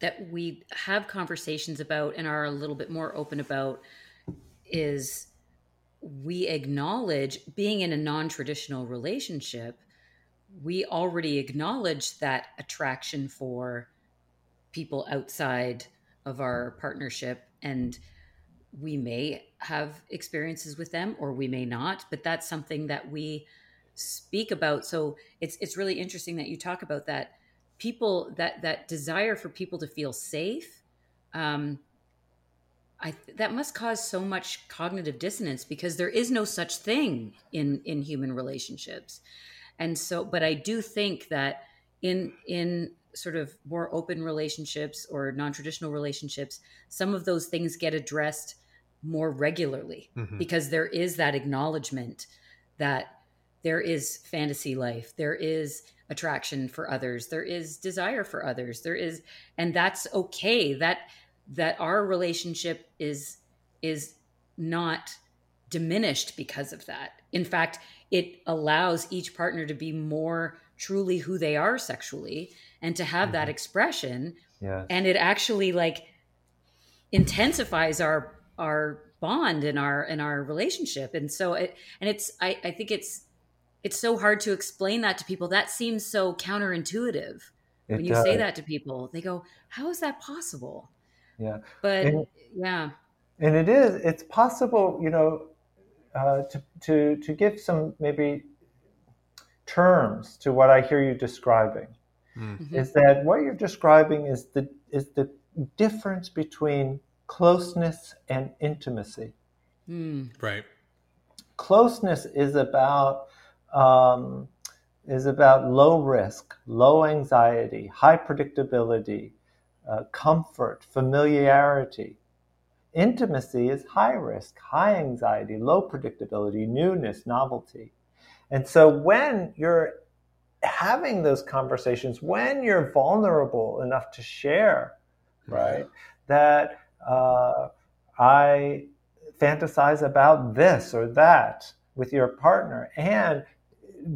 Speaker 2: that we have conversations about and are a little bit more open about is we acknowledge being in a non-traditional relationship we already acknowledge that attraction for people outside of our partnership and we may have experiences with them or we may not but that's something that we speak about. So it's it's really interesting that you talk about that people that that desire for people to feel safe um i that must cause so much cognitive dissonance because there is no such thing in in human relationships and so but i do think that in in sort of more open relationships or non-traditional relationships some of those things get addressed more regularly
Speaker 1: Mhm.
Speaker 2: because there is that acknowledgement that there is fantasy life there is attraction for others. There is desire for others. There is and that's okay. That that our relationship is is not diminished because of that. In fact it allows each partner to be more truly who they are sexually and to have that
Speaker 3: Mhm.
Speaker 2: expression.
Speaker 3: Yeah.
Speaker 2: and it actually like intensifies our our bond in our in our relationship. And so it and it's i i think it's it's so hard to explain that to people that seems so counterintuitive when you say that to people they go how is that possible
Speaker 3: Yeah.
Speaker 2: but
Speaker 3: And-
Speaker 2: yeah
Speaker 3: and it is it's possible you know uh, to, to to give some maybe terms to what i hear you describing
Speaker 1: Mm.
Speaker 2: Mhm.
Speaker 3: is that what you're describing is the is the difference between closeness and intimacy
Speaker 2: Mm,
Speaker 1: Right.
Speaker 3: closeness is about um, is about low risk, low anxiety, high predictability, uh, comfort, familiarity. Intimacy is high risk, high anxiety, low predictability, newness, novelty. And so when you're having those conversations, when you're vulnerable enough to share, right, that uh, I fantasize about this or that with your partner and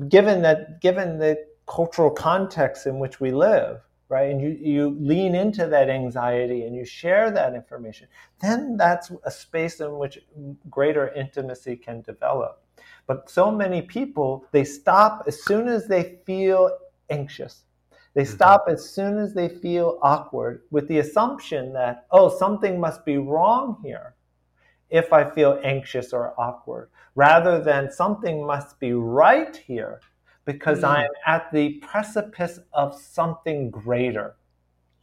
Speaker 3: given that given the cultural context in which we live right and you, you lean into that anxiety and you share that information then that's a space in which greater intimacy can develop. But so many people they stop as soon as they feel anxious. They
Speaker 1: Mhm.
Speaker 3: stop as soon as they feel awkward with the assumption that oh something must be wrong here if I feel anxious or awkward, rather than something must be right here because
Speaker 2: Mm.
Speaker 3: I'm at the precipice of something greater.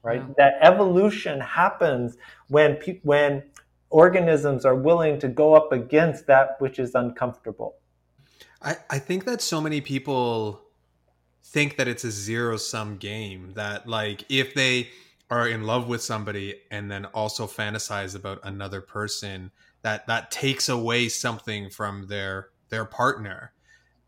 Speaker 3: Right?
Speaker 2: Wow.
Speaker 3: That evolution happens when pe- when organisms are willing to go up against that which is uncomfortable.
Speaker 1: I, I think that so many people think that it's a zero sum game that like if they are in love with somebody and then also fantasize about another person that that takes away something from their their partner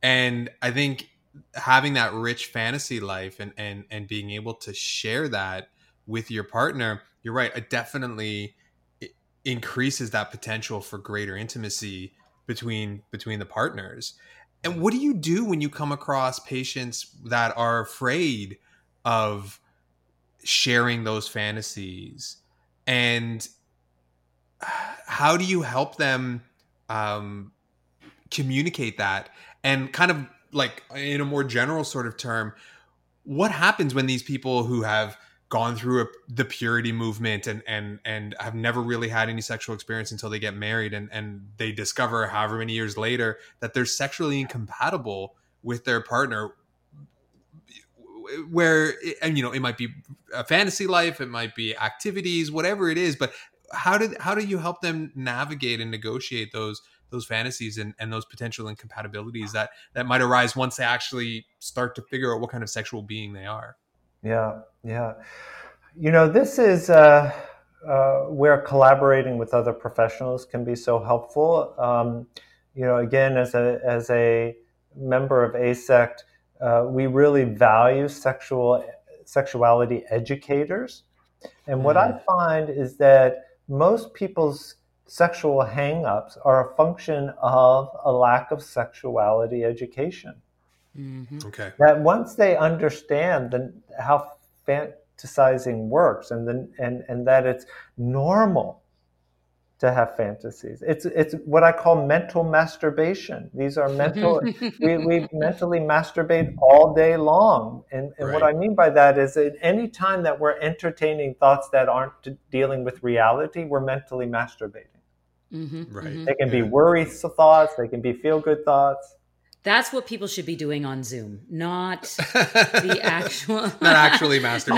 Speaker 1: and i think having that rich fantasy life and and and being able to share that with your partner you're right it definitely increases that potential for greater intimacy between between the partners. And what do you do when you come across patients that are afraid of sharing those fantasies? And how do you help them um, communicate that? And kind of like in a more general sort of term, what happens when these people who have gone through a, the purity movement and and and have never really had any sexual experience until they get married and and they discover however many years later that they're sexually incompatible with their partner where and you know it might be a fantasy life it might be activities whatever it is but how did how do you help them navigate and negotiate those those fantasies and, and those potential incompatibilities that that might arise once they actually start to figure out what kind of sexual being they are
Speaker 3: yeah, yeah. You know, this is uh, uh, where collaborating with other professionals can be so helpful. Um, you know, again, as a as a member of AASECT, uh, we really value sexual sexuality educators, and what mm. I find is that most people's sexual hangups are a function of a lack of sexuality education.
Speaker 1: Mm-hmm. Okay.
Speaker 3: That once they understand the, how fantasizing works and, then and, and that it's normal to have fantasies. It's, it's what I call mental masturbation. These are mental, we, we mentally masturbate all day long. And, and right. what I mean by that is at any time that we're entertaining thoughts that aren't dealing with reality, we're mentally masturbating. Mm-hmm. Right. They can be worry thoughts, they can be feel good thoughts.
Speaker 2: That's what people should be doing on Zoom, not the actual.
Speaker 1: not actually masturbating.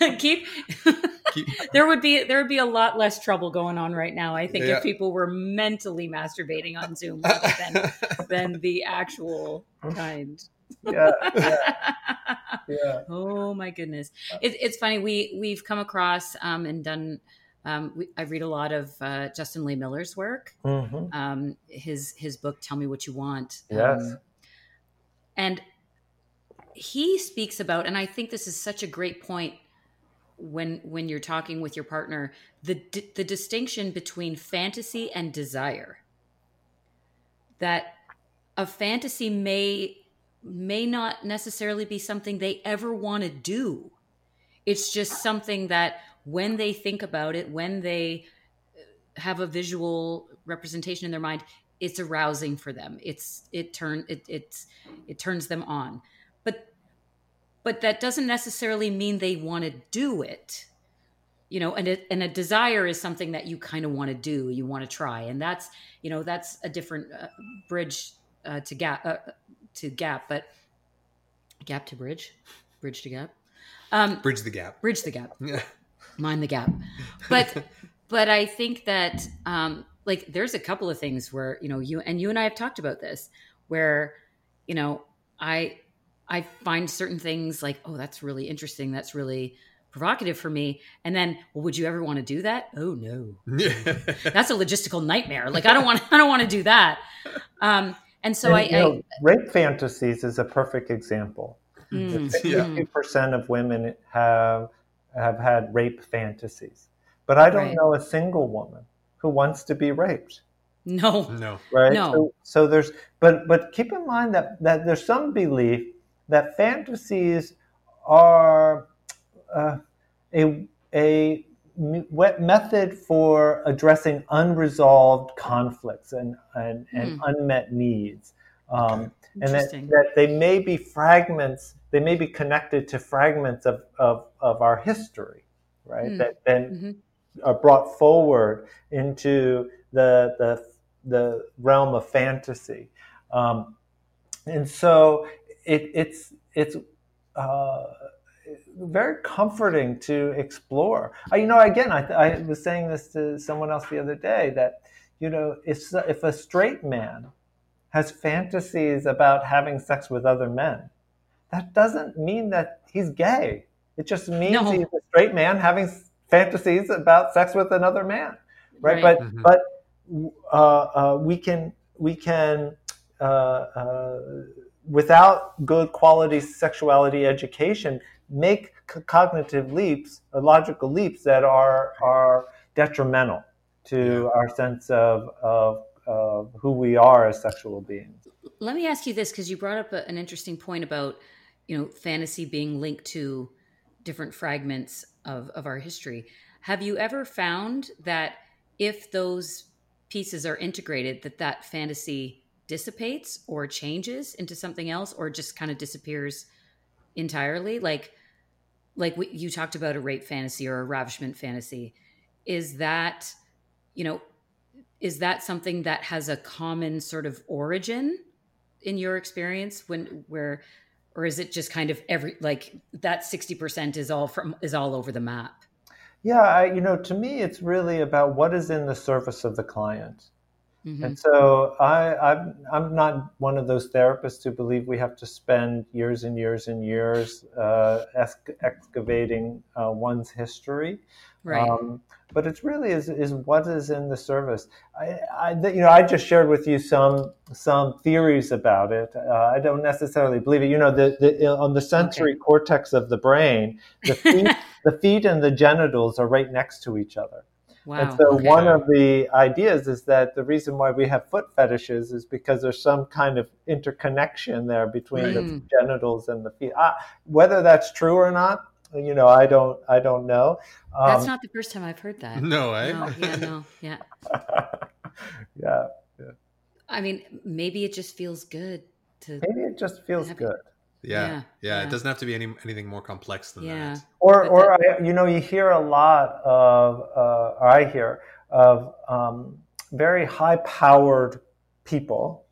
Speaker 2: Not, keep. Keep. there would be there would be a lot less trouble going on right now. I think yeah. if people were mentally masturbating on Zoom than than the actual kind.
Speaker 3: Yeah, yeah, yeah.
Speaker 2: Oh my goodness, it, it's funny. We we've come across um, and done um, we, I read a lot of uh, Justin Lehmiller's work. Mm-hmm. Um, his his book, "Tell Me What You Want."
Speaker 3: Yes. Um,
Speaker 2: and he speaks about, and I think this is such a great point when when you're talking with your partner, the the distinction between fantasy and desire. That a fantasy may may not necessarily be something they ever want to do. It's just something that when they think about it, when they uh, have a visual representation in their mind, it's arousing for them. It's it turn it it's it turns them on. But that doesn't necessarily mean they want to do it. You know, and it, and a desire is something that you kind of want to do, you want to try, and that's you know that's a different uh, bridge uh, to gap uh, to gap, but gap to bridge, bridge to gap,
Speaker 1: um, bridge the gap,
Speaker 2: bridge the gap. Yeah mind the gap. But but I think that um, like there's a couple of things where you know you and you and I have talked about this where you know I I find certain things like oh that's really interesting that's really provocative for me and then well would you ever want to do that oh no that's a logistical nightmare like I don't want I don't want to do that um, and so and, I, you know, I,
Speaker 3: rape fantasies is a perfect example. Mm, Fifty percent of women have have had rape fantasies. But I don't right. know a single woman who wants to be raped.
Speaker 2: No.
Speaker 1: No.
Speaker 3: Right?
Speaker 2: No.
Speaker 3: So, so there's but but keep in mind that that there's some belief that fantasies are uh, a a method for addressing unresolved conflicts and and, mm. and hmm. unmet needs. Um, and that, that they may be fragments they may be connected to fragments of, of, of our history, right? Mm. That then mm-hmm. are brought forward into the, the, the realm of fantasy. Um, and so it, it's, it's uh, very comforting to explore. Uh, you know, again, I, I was saying this to someone else the other day that, you know, if, if a straight man has fantasies about having sex with other men, that doesn't mean that he's gay. It just means no. he's a straight man having fantasies about sex with another man, right? right. But mm-hmm. but uh, uh, we can we can uh, uh, without good quality sexuality education make c- cognitive leaps or logical leaps that are are detrimental to
Speaker 1: Yeah.
Speaker 3: our sense of, of of who we are as sexual beings.
Speaker 2: Let me ask you this because you brought up a, an interesting point about, you know, fantasy being linked to different fragments of, of our history. Have you ever found that if those pieces are integrated, that that fantasy dissipates or changes into something else or just kind of disappears entirely? Like, like what you talked about a rape fantasy or a ravishment fantasy. Is that, you know, is that something that has a common sort of origin in your experience when where or is it just kind of every like that 60% is all from is all over the map
Speaker 3: Yeah, I, you know, to me, it's really about what is in the service of the client.
Speaker 2: Mhm.
Speaker 3: And so I, I'm, I'm not one of those therapists who believe we have to spend years and years and years uh, excavating uh, one's history.
Speaker 2: right
Speaker 3: Um, but it's really is, is what is in the service. I, I, you know, I just shared with you some some theories about it. Uh, I don't necessarily believe it. You know, the, the on the sensory cortex of the brain, the feet, the feet and the genitals are right next to each other.
Speaker 2: Wow
Speaker 3: And so
Speaker 2: okay.
Speaker 3: one of the ideas is that the reason why we have foot fetishes is because there's some kind of interconnection there between the
Speaker 2: Mm.
Speaker 3: genitals and the feet. Ah, whether that's true or not, you know, I don't, I don't know. Um,
Speaker 2: that's not the first time i've heard that
Speaker 1: No, eh?
Speaker 2: no, yeah no yeah
Speaker 3: yeah,
Speaker 2: i mean maybe it just feels good to
Speaker 3: maybe it just feels good.
Speaker 1: Yeah,
Speaker 2: Yeah,
Speaker 1: yeah,
Speaker 2: yeah.
Speaker 1: It doesn't have to be any anything more complex than
Speaker 2: Yeah.
Speaker 1: that.
Speaker 3: Or,
Speaker 2: But
Speaker 3: or I, you know, you hear a lot of, uh, or I hear of um, very high-powered people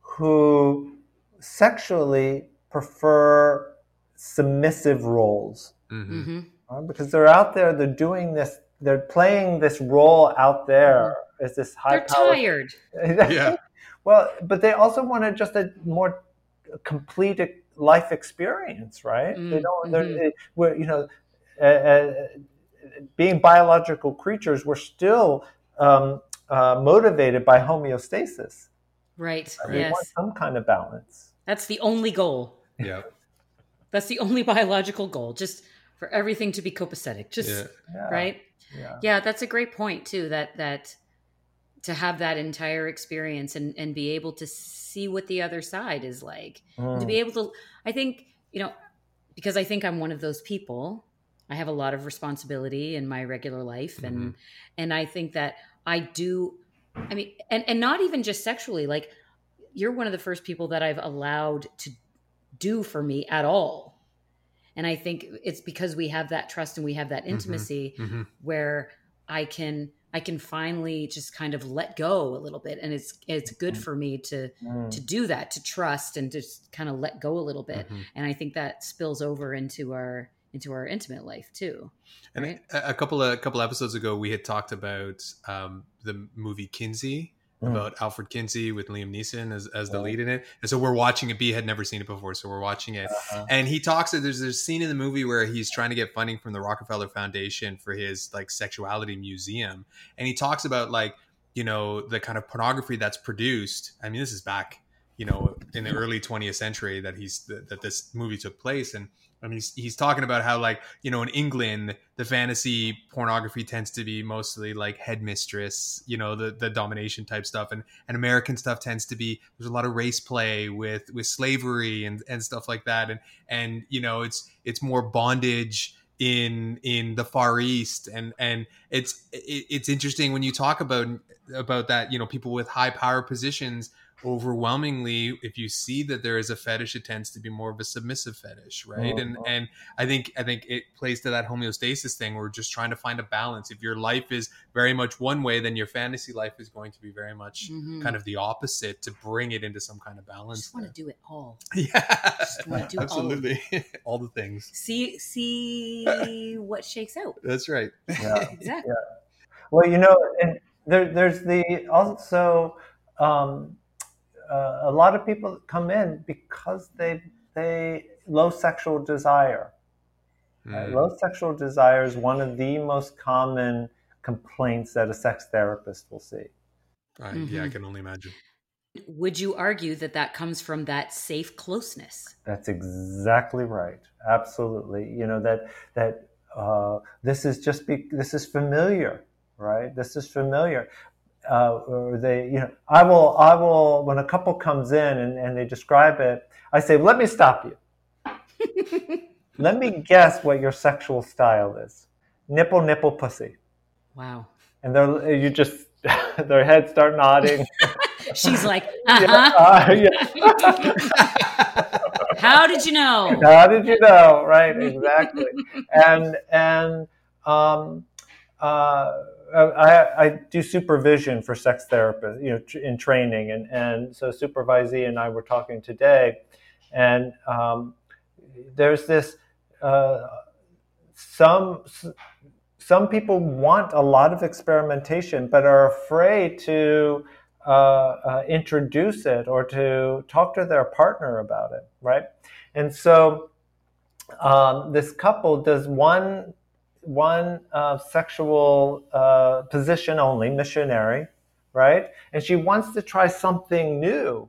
Speaker 3: who sexually prefer submissive roles
Speaker 1: hmm
Speaker 2: hmm
Speaker 3: uh, because they're out there, they're doing this, they're playing this role out there as this high power.
Speaker 2: they're
Speaker 3: high-powered.
Speaker 2: tired
Speaker 1: Yeah.
Speaker 3: well, but they also want to just a more complete life experience, right? they
Speaker 2: Mm,
Speaker 3: don't. They're,
Speaker 2: mhm.
Speaker 3: they- we're, you know, uh, uh, being biological creatures, we're still um, uh, motivated by homeostasis.
Speaker 2: right
Speaker 3: We
Speaker 2: yes
Speaker 3: want some kind of balance.
Speaker 2: that's the only goal
Speaker 1: Yeah.
Speaker 2: that's the only biological goal just for everything to be copacetic just
Speaker 1: Yeah.
Speaker 3: Yeah,
Speaker 2: right
Speaker 3: Yeah.
Speaker 2: yeah that's a great point too that that to have that entire experience and and be able to see what the other side is like. And to
Speaker 3: Mm.
Speaker 2: be able to i think you know because i think i'm one of those people i have a lot of responsibility in my regular life and and i think that i do i mean and and not even just sexually like you're one of the first people that i've allowed to do for me at all. And i think it's because we have that trust and we have that intimacy
Speaker 1: hmm
Speaker 2: where I can I can finally just kind of let go a little bit and it's it's good for me to
Speaker 3: Mm.
Speaker 2: to do that to trust and just kind of let go a little bit
Speaker 1: Mhm.
Speaker 2: and I think that spills over into our into our intimate life too
Speaker 1: And
Speaker 2: Right.
Speaker 1: a, a couple of a couple episodes ago, we had talked about um, the movie Kinsey,
Speaker 3: Mm.
Speaker 1: about Alfred Kinsey with Liam Neeson as, as the
Speaker 3: Yeah.
Speaker 1: lead in it. And so we're watching it. B had never seen it before, so we're watching it.
Speaker 3: Uh-huh.
Speaker 1: And he talks. There's there's a scene in the movie where he's trying to get funding from the Rockefeller Foundation for his like sexuality museum, and he talks about like you know the kind of pornography that's produced. I mean, this is back you know in the early 20th century that he's that this movie took place and and he's he's talking about how like you know in England the fantasy pornography tends to be mostly like headmistress you know the the domination type stuff. And and American stuff tends to be there's a lot of race play with with slavery and and stuff like that. And and you know it's it's more bondage in in the far east. And and it's it, it's interesting when you talk about about that you know people with high power positions overwhelmingly if you see that there is a fetish it tends to be more of a submissive fetish right? And
Speaker 3: Mhm.
Speaker 1: and i think i think it plays to that homeostasis thing where we're just trying to find a balance. If your life is very much one way then your fantasy life is going to be very much
Speaker 2: Mhm.
Speaker 1: kind of the opposite to bring it into some kind of
Speaker 2: I
Speaker 1: balance
Speaker 2: just want to do it all.
Speaker 1: Yeah.
Speaker 2: Just do all.
Speaker 1: Absolutely. All the things.
Speaker 2: See see what shakes out.
Speaker 1: That's right.
Speaker 3: Yeah.
Speaker 2: exactly.
Speaker 3: Well, you know, and there, there's the also um, uh, a lot of people come in because they they low sexual desire. Right?
Speaker 1: Mm.
Speaker 3: Low sexual desire is one of the most common complaints that a sex therapist will see.
Speaker 1: I- yeah i
Speaker 2: Mhm.
Speaker 1: can only imagine
Speaker 2: Would you argue that that comes from that safe closeness?
Speaker 3: That's exactly right. Absolutely. You know that that uh, this is just be, this is familiar, right? This is familiar. Uh, or they, you know, I will, I will. When a couple comes in and, and they describe it, I say, "Let me stop you. Let me guess what your sexual style is. Nipple, nipple, pussy."
Speaker 2: Wow.
Speaker 3: And they're you just their heads start nodding.
Speaker 2: She's like, uh-huh.
Speaker 3: Yeah, uh, yeah.
Speaker 2: How did you know?
Speaker 3: How did you know? Right, exactly. and and um, uh, I, I do supervision for sex therapists, you know, in training, and and so supervisee and I were talking today, and um, there's this uh, some some people want a lot of experimentation, but are afraid to uh, uh, introduce it or to talk to their partner about it, right? And so um, this couple does one one uh, sexual uh, position only, missionary, right? And she wants to try something new.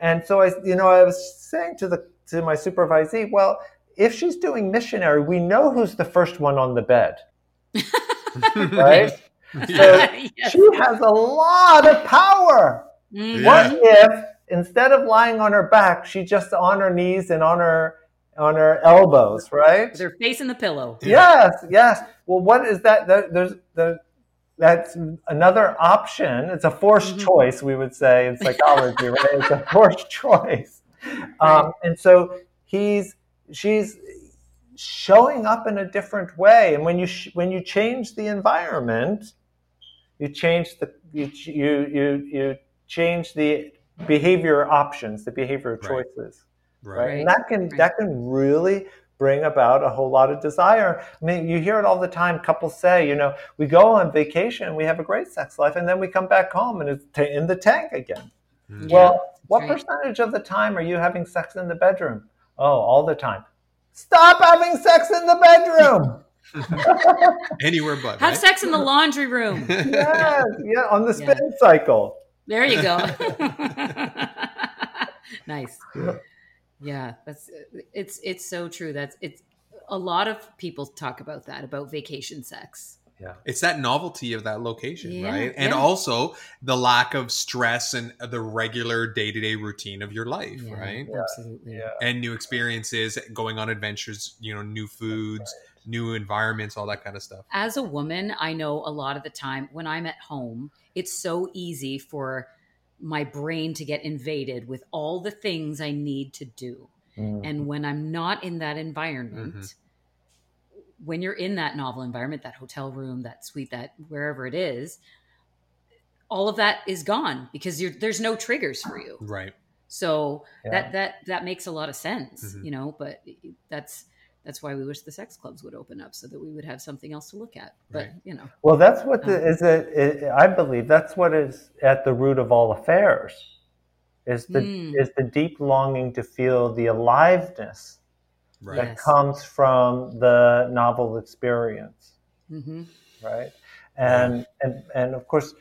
Speaker 3: And so I, you know, I was saying to the to my supervisee, well, if she's doing missionary, we know who's the first one on the bed, right? So
Speaker 2: Yes.
Speaker 3: she has a lot of power.
Speaker 2: Mhm.
Speaker 3: What if instead of lying on her back, she just on her knees and on her on her elbows, right?
Speaker 2: With her face in the pillow.
Speaker 3: Yes, yes. Well, what is that? There's the that's another option. It's a forced
Speaker 2: Mhm.
Speaker 3: choice, we would say in psychology, right? It's a forced choice. Um, and so he's she's showing up in a different way. And when you sh- when you change the environment, you change the you ch- you you, you change the behavior options, the behavior
Speaker 1: Right.
Speaker 3: choices right?
Speaker 2: Right,
Speaker 3: And that can
Speaker 2: right.
Speaker 3: that can really bring about a whole lot of desire. I mean, you hear it all the time. Couples say, you know, we go on vacation, we have a great sex life, and then we come back home and it's ta in the tank again.
Speaker 1: Mm.
Speaker 3: Well, what
Speaker 2: right.
Speaker 3: percentage of the time are you having sex in the bedroom? Oh, all the time. Stop having sex in the bedroom.
Speaker 1: Anywhere but.
Speaker 2: Have
Speaker 1: right?
Speaker 2: sex in the laundry room.
Speaker 3: yes, yeah, on the
Speaker 2: Yeah.
Speaker 3: spin cycle.
Speaker 2: There you go. nice. Yeah, that's it's it's so true. That's it's a lot of people talk about that about vacation sex. Yeah.
Speaker 1: It's that novelty of that location,
Speaker 2: Yeah,
Speaker 1: right? And
Speaker 2: yeah.
Speaker 1: also the lack of stress and the regular day to day routine of your life,
Speaker 2: Yeah,
Speaker 1: right?
Speaker 2: Absolutely.
Speaker 3: Yeah.
Speaker 1: And new experiences, going on adventures, you know, new foods, new environments, all that kind of stuff.
Speaker 2: As a woman, I know a lot of the time when I'm at home, it's so easy for my brain to get invaded with all the things I need to do.
Speaker 3: Mm.
Speaker 2: And when I'm not in that environment,
Speaker 1: Mhm.
Speaker 2: when you're in that novel environment, that hotel room, that suite, that wherever it is, all of that is gone because you're, there's no triggers for you.
Speaker 1: Right.
Speaker 2: So
Speaker 3: Yeah.
Speaker 2: that that that makes a lot of sense,
Speaker 1: Mhm.
Speaker 2: you know. But that's that's why we wish the sex clubs would open up so that we would have something else to look at. But
Speaker 1: Right.
Speaker 2: you know,
Speaker 3: Well, that's what the,
Speaker 2: Um,
Speaker 3: is it, it. I believe that's what is at the root of all affairs. Is the
Speaker 2: Mm.
Speaker 3: is the deep longing to feel the aliveness
Speaker 1: Right.
Speaker 3: that
Speaker 2: Yes.
Speaker 3: comes from the novel experience,
Speaker 2: hmm
Speaker 3: right? And and and of course,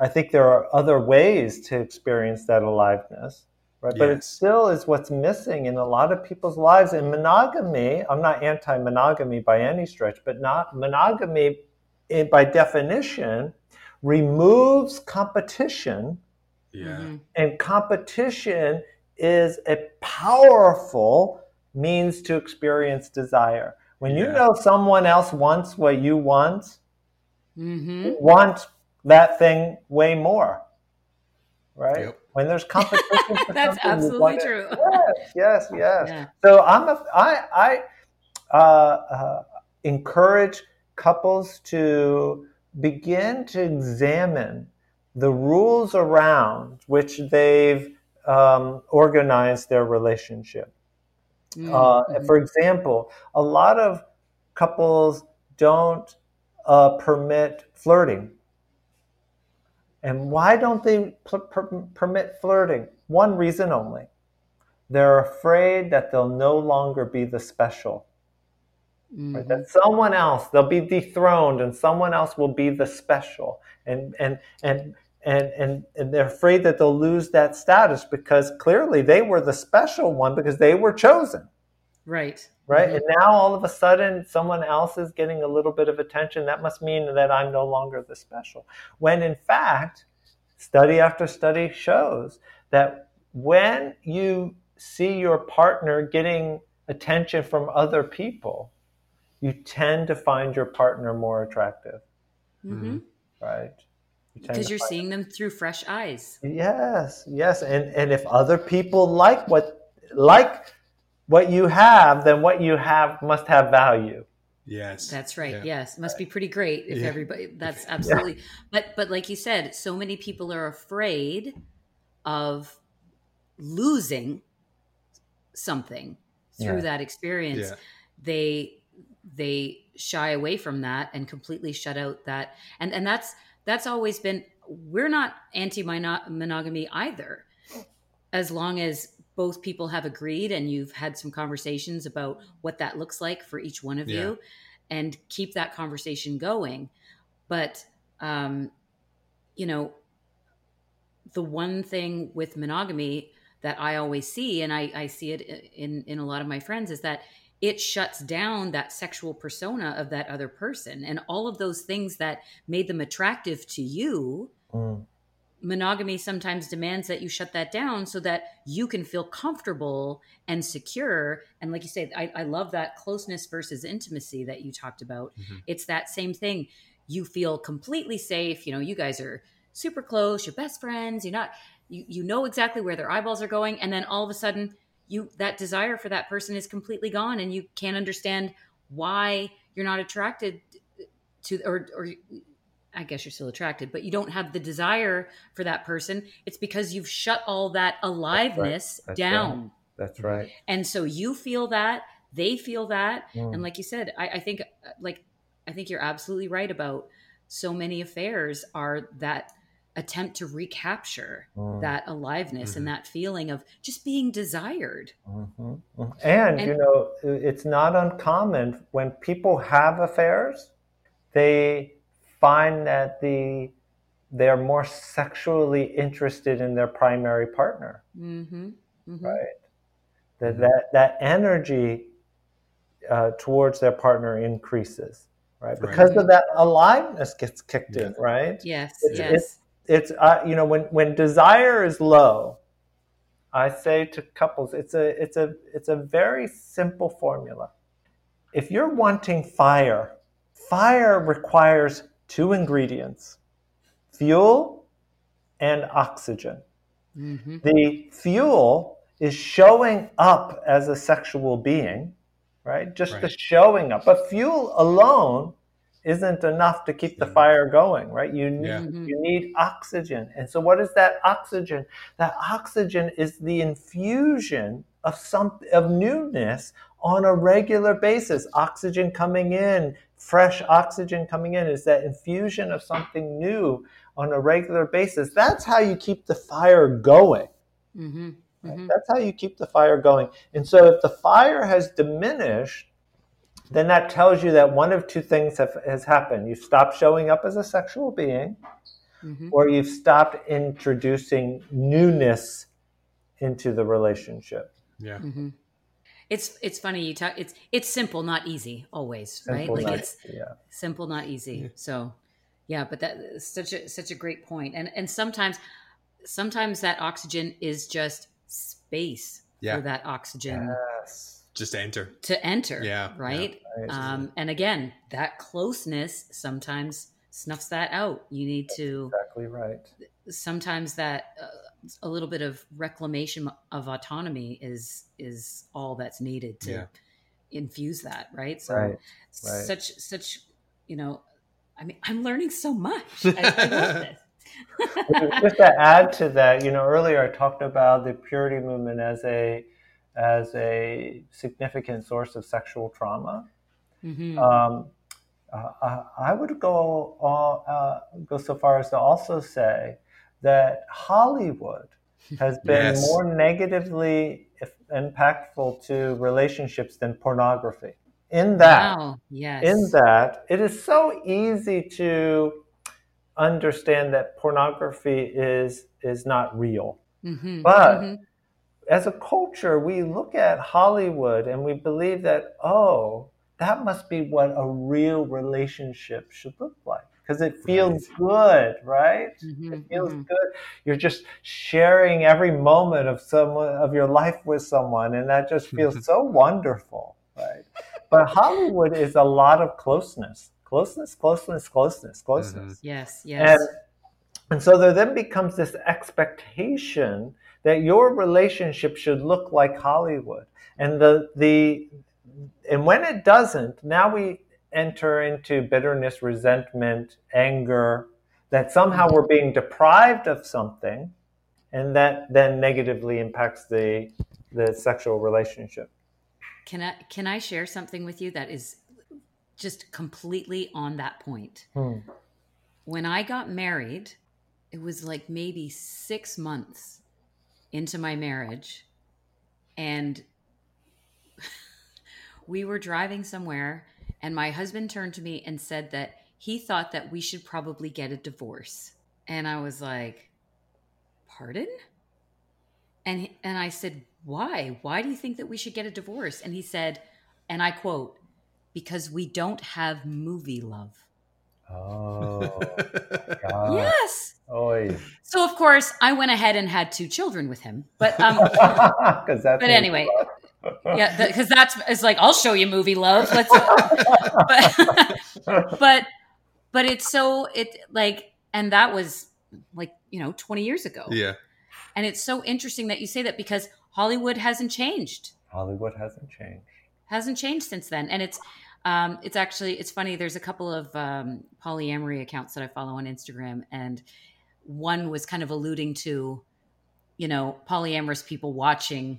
Speaker 3: I think there are other ways to experience that aliveness, right? But it still is what's missing in a lot of people's lives. And monogamy, I'm not anti-monogamy by any stretch, but not monogamy, eh, by definition, removes competition,
Speaker 1: Yeah.
Speaker 2: Mm-hmm.
Speaker 3: and competition is a powerful means to experience desire. When you know someone else wants what you want,
Speaker 2: hmm
Speaker 3: you want that thing way more. Right?
Speaker 1: Yep.
Speaker 3: When there's competition for
Speaker 2: that's
Speaker 3: something, you
Speaker 2: absolutely
Speaker 3: want it-
Speaker 2: true.
Speaker 3: Yes, yes, yes.
Speaker 2: Yeah.
Speaker 3: So I'm a, I, I uh, uh, encourage couples to begin to examine the rules around which they've um, organized their relationship. Uh,
Speaker 2: Mhm.
Speaker 3: For example, a lot of couples don't uh, permit flirting. And why don't they per- permit flirting? One reason only. They're afraid that they'll no longer be the special. Right?
Speaker 2: Mhm.
Speaker 3: That someone else, they'll be dethroned and someone else will be the special. And, and, and, and, and, and they're afraid that they'll lose that status because clearly they were the special one because they were chosen.
Speaker 2: Right.
Speaker 3: Right. Mm-hmm. And now all of a sudden someone else is getting a little bit of attention. That must mean that I'm no longer the special. When in fact, study after study shows that when you see your partner getting attention from other people, you tend to find your partner more attractive. Mm-hmm. Right?
Speaker 2: because you are seeing them through fresh eyes.
Speaker 3: Yes, yes, and and if other people like what like what you have, then what you have must have value.
Speaker 1: Yes.
Speaker 2: That's right. Yeah. Yes. Must be pretty great if yeah. everybody that's absolutely yeah. but but like you said, so many people are afraid of losing something through that experience. They they shy away from that and completely shut out that and and that's that's always been we're not anti monogamy either as long as both people have agreed and you've had some conversations about what that looks like for each one of yeah. you and keep that conversation going but um you know the one thing with monogamy that i always see and i i see it in in a lot of my friends is that it shuts down that sexual persona of that other person and all of those things that made them attractive to you mm. Monogamy sometimes demands that you shut that down so that you can feel comfortable and secure. And like you say i, I love that closeness versus intimacy that you talked about. Mm-hmm. it's that same thing. You feel completely safe. You know you guys are super close. You're best friends. You're not you, you know exactly where their eyeballs are going. And then all of a sudden you that desire for that person is completely gone and you can't understand why you're not attracted to or or I guess you're still attracted, but you don't have the desire for that person. It's because you've shut all that aliveness
Speaker 3: That's right. That's
Speaker 2: down.
Speaker 3: Right. That's right.
Speaker 2: And so you feel that, they feel that. Mm. And like you said, I, I think like I think you're absolutely right about so many affairs are that attempt to recapture mm. that aliveness mm-hmm. and that feeling of just being desired.
Speaker 3: Mm-hmm. mm-hmm. And, and, you know, it's not uncommon when people have affairs, they find that the they're more sexually interested in their primary partner. Mm-hmm. mm-hmm. Right? That, mm-hmm. that, that energy uh, towards their partner increases. Right, because right. of that aliveness gets kicked yeah. in, right?
Speaker 2: Yes, it's, yes. It's,
Speaker 3: it's uh, you know when when desire is low i say to couples it's a it's a it's a very simple formula if you're wanting fire fire requires two ingredients fuel and oxygen mm-hmm. the fuel is showing up as a sexual being right just right. the showing up but fuel alone isn't enough to keep the fire going, right? You need, yeah. You need oxygen. And so what is that oxygen? That oxygen is the infusion of some of newness on a regular basis. Oxygen coming in, fresh oxygen coming in is that infusion of something new on a regular basis. That's how you keep the fire going. Mm-hmm. Mm-hmm. That's how you keep the fire going. And so if the fire has diminished, then that tells you that one of two things have, has happened. You've stopped showing up as a sexual being, mm-hmm. or you've stopped introducing newness into the relationship.
Speaker 1: Yeah.
Speaker 2: It's it's funny you talk. It's it's simple, not easy. Always, simple, right? Like it's yeah. simple, not easy. Yeah. So, yeah. But that such a such a great point. And and sometimes sometimes that oxygen is just space yeah. for that oxygen.
Speaker 3: Yes
Speaker 1: just to enter
Speaker 2: to enter
Speaker 1: yeah
Speaker 2: right yeah. um and again that closeness sometimes snuffs that out you need
Speaker 3: That's
Speaker 2: to
Speaker 3: exactly right
Speaker 2: sometimes that uh, a little bit of reclamation of autonomy is is all that's needed to yeah. infuse that right so right. Right. such such you know i mean i'm learning so much I, I love this
Speaker 3: just to add to that you know earlier i talked about the purity movement as a as a significant source of sexual trauma. Mm-hmm. Um, uh, I would go uh, go so far as to also say that Hollywood has been yes. more negatively impactful to relationships than pornography. In that,
Speaker 2: wow. yes.
Speaker 3: in that, it is so easy to understand that pornography is is not real.
Speaker 2: Mm-hmm.
Speaker 3: But
Speaker 2: Mhm.
Speaker 3: as a culture, we look at Hollywood and we believe that, oh, that must be what a real relationship should look like because it feels good, right?
Speaker 2: Mhm.
Speaker 3: It feels
Speaker 2: Mhm.
Speaker 3: good. You're just sharing every moment of someone of your life with someone, and that just feels so wonderful, right? But Hollywood is a lot of closeness, closeness, closeness, closeness, closeness.
Speaker 2: Yes, yes.
Speaker 3: And, and so there then becomes this expectation that your relationship should look like Hollywood. And the the and when it doesn't, now we enter into bitterness, resentment, anger, that somehow we're being deprived of something, and that then negatively impacts the the sexual relationship.
Speaker 2: Can I can I share something with you that is just completely on that point?
Speaker 3: Hmm.
Speaker 2: When I got married, it was like maybe 6 months into my marriage and we were driving somewhere and my husband turned to me and said that he thought that we should probably get a divorce. And I was like, "Pardon?" And and I said, "Why? Why do you think that we should get a divorce?" And he said, and I quote, "Because we don't have movie love."
Speaker 3: Oh, God.
Speaker 2: yes.
Speaker 3: Oy.
Speaker 2: So of course, I went ahead and had two children with him. But um but anyway, yeah, because that's it's like I'll show you movie love. Let's, but, but but it's so it like, and that was like you know twenty years ago.
Speaker 1: yeah.
Speaker 2: And it's so interesting that you say that because Hollywood hasn't changed,
Speaker 3: Hollywood hasn't changed.
Speaker 2: hasn't changed since then, and it's. Um, it's actually it's funny. There's a couple of um, polyamory accounts that I follow on Instagram, and one was kind of alluding to, you know, polyamorous people watching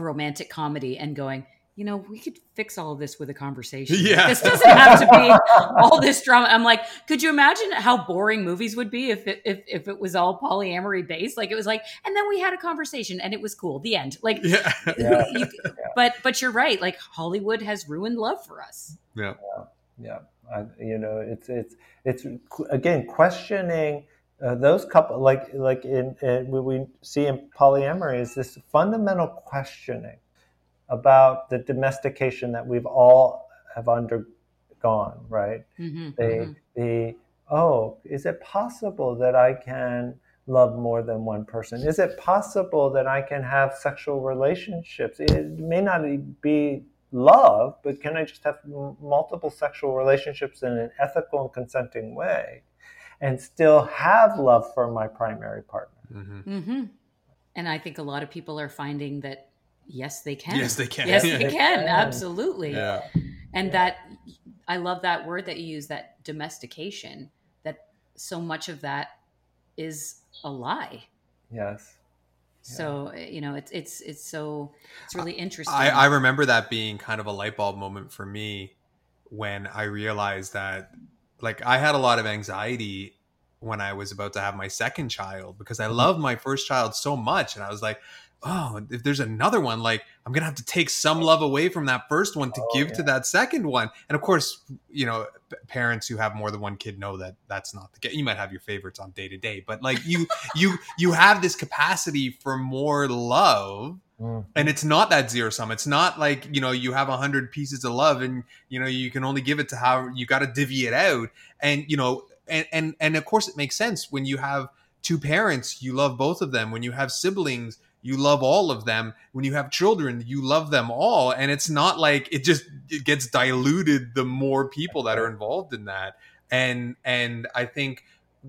Speaker 2: a romantic comedy and going, you know, we could fix all of this with a conversation.
Speaker 1: Yeah.
Speaker 2: This doesn't have to be all this drama. I'm like, could you imagine how boring movies would be if it, if, if it was all polyamory based? Like it was like, and then we had a conversation and it was cool. The end. Like,
Speaker 1: Yeah.
Speaker 3: Yeah.
Speaker 2: you, but but you're right. Like Hollywood has ruined love for us.
Speaker 1: Yeah.
Speaker 3: yeah I, you know it's it's it's again questioning uh, those couple like like in, in what we see in polyamory is this fundamental questioning about the domestication that we've all have undergone right?
Speaker 2: Mhm,
Speaker 3: the
Speaker 2: mhm.
Speaker 3: the oh is it possible that i can love more than one person? Is it possible that i can have sexual relationships? It may not be love but can i just have m- multiple sexual relationships in an ethical and consenting way and still have love for my primary partner
Speaker 1: hmm
Speaker 2: hmm And I think a lot of people are finding that yes, they can.
Speaker 1: Yes, they can.
Speaker 2: Yes, they
Speaker 3: They
Speaker 2: can.
Speaker 3: can.
Speaker 2: Absolutely.
Speaker 1: Yeah.
Speaker 2: And
Speaker 3: Yeah.
Speaker 2: that I love that word that you use, that domestication. That so much of that is a lie.
Speaker 3: yes
Speaker 2: So you know, it's it's it's so it's really interesting.
Speaker 1: I, I remember that being kind of a light bulb moment for me when I realized that, like, I had a lot of anxiety when I was about to have my second child because I mm-hmm. loved my first child so much. And I was like, oh, if there's another one, like, I'm going to have to take some love away from that first one to
Speaker 3: Oh,
Speaker 1: give
Speaker 3: yeah.
Speaker 1: to that second one. And of course, you know, p- parents who have more than one kid know that that's not the case. You might have your favorites on day to day, but like you, you, you have this capacity for more love
Speaker 3: Mm.
Speaker 1: and it's not that zero sum it's not like you know you have a hundred pieces of love and you know you can only give it to how you got to divvy it out. And you know and and and of course it makes sense. When you have two parents you love both of them. When you have siblings you love all of them. When you have children you love them all. And it's not like it just it gets diluted the more people that are involved in that. And and i think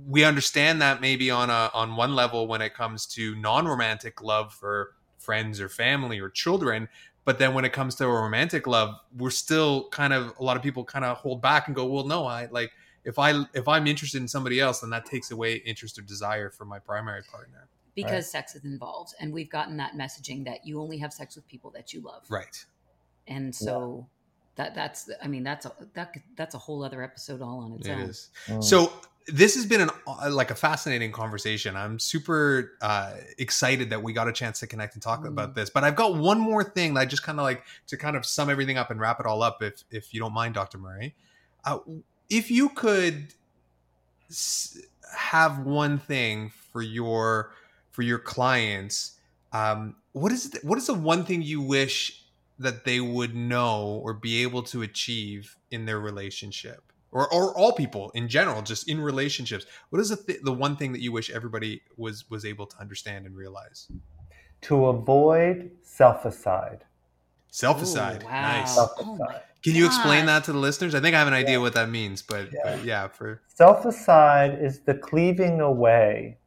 Speaker 1: we understand that maybe on a on one level when it comes to non-romantic love for friends or family or children but then when it comes to a romantic love we're still kind of a lot of people kind of hold back and go well no i like if i if i'm interested in somebody else then that takes away interest or desire for my primary partner
Speaker 2: because
Speaker 3: Right.
Speaker 2: sex is involved, and we've gotten that messaging that you only have sex with people that you love.
Speaker 1: right
Speaker 2: and so that that's i mean that's a that could- that's a whole other episode all on its
Speaker 1: it
Speaker 2: own
Speaker 1: is
Speaker 3: Mm.
Speaker 1: so this has been an uh, like a fascinating conversation i'm super uh excited that we got a chance to connect and talk
Speaker 2: Mm.
Speaker 1: about this but i've got one more thing that i just kind of like to kind of sum everything up and wrap it all up if if you don't mind dr murray uh, if you could s- have one thing for your for your clients, um, what is the, what is the one thing you wish that they would know or be able to achieve in their relationship? Or, or all people in general, just in relationships. What is the, th- the one thing that you wish everybody was was able to understand and realize?
Speaker 3: To avoid self-aside.
Speaker 1: Self-aside.
Speaker 2: Ooh, wow.
Speaker 1: Nice.
Speaker 3: Self-aside.
Speaker 2: Oh
Speaker 1: Can you explain that to the listeners? I think I have an idea what that means, but yeah, but yeah for
Speaker 3: Self-aside is the cleaving away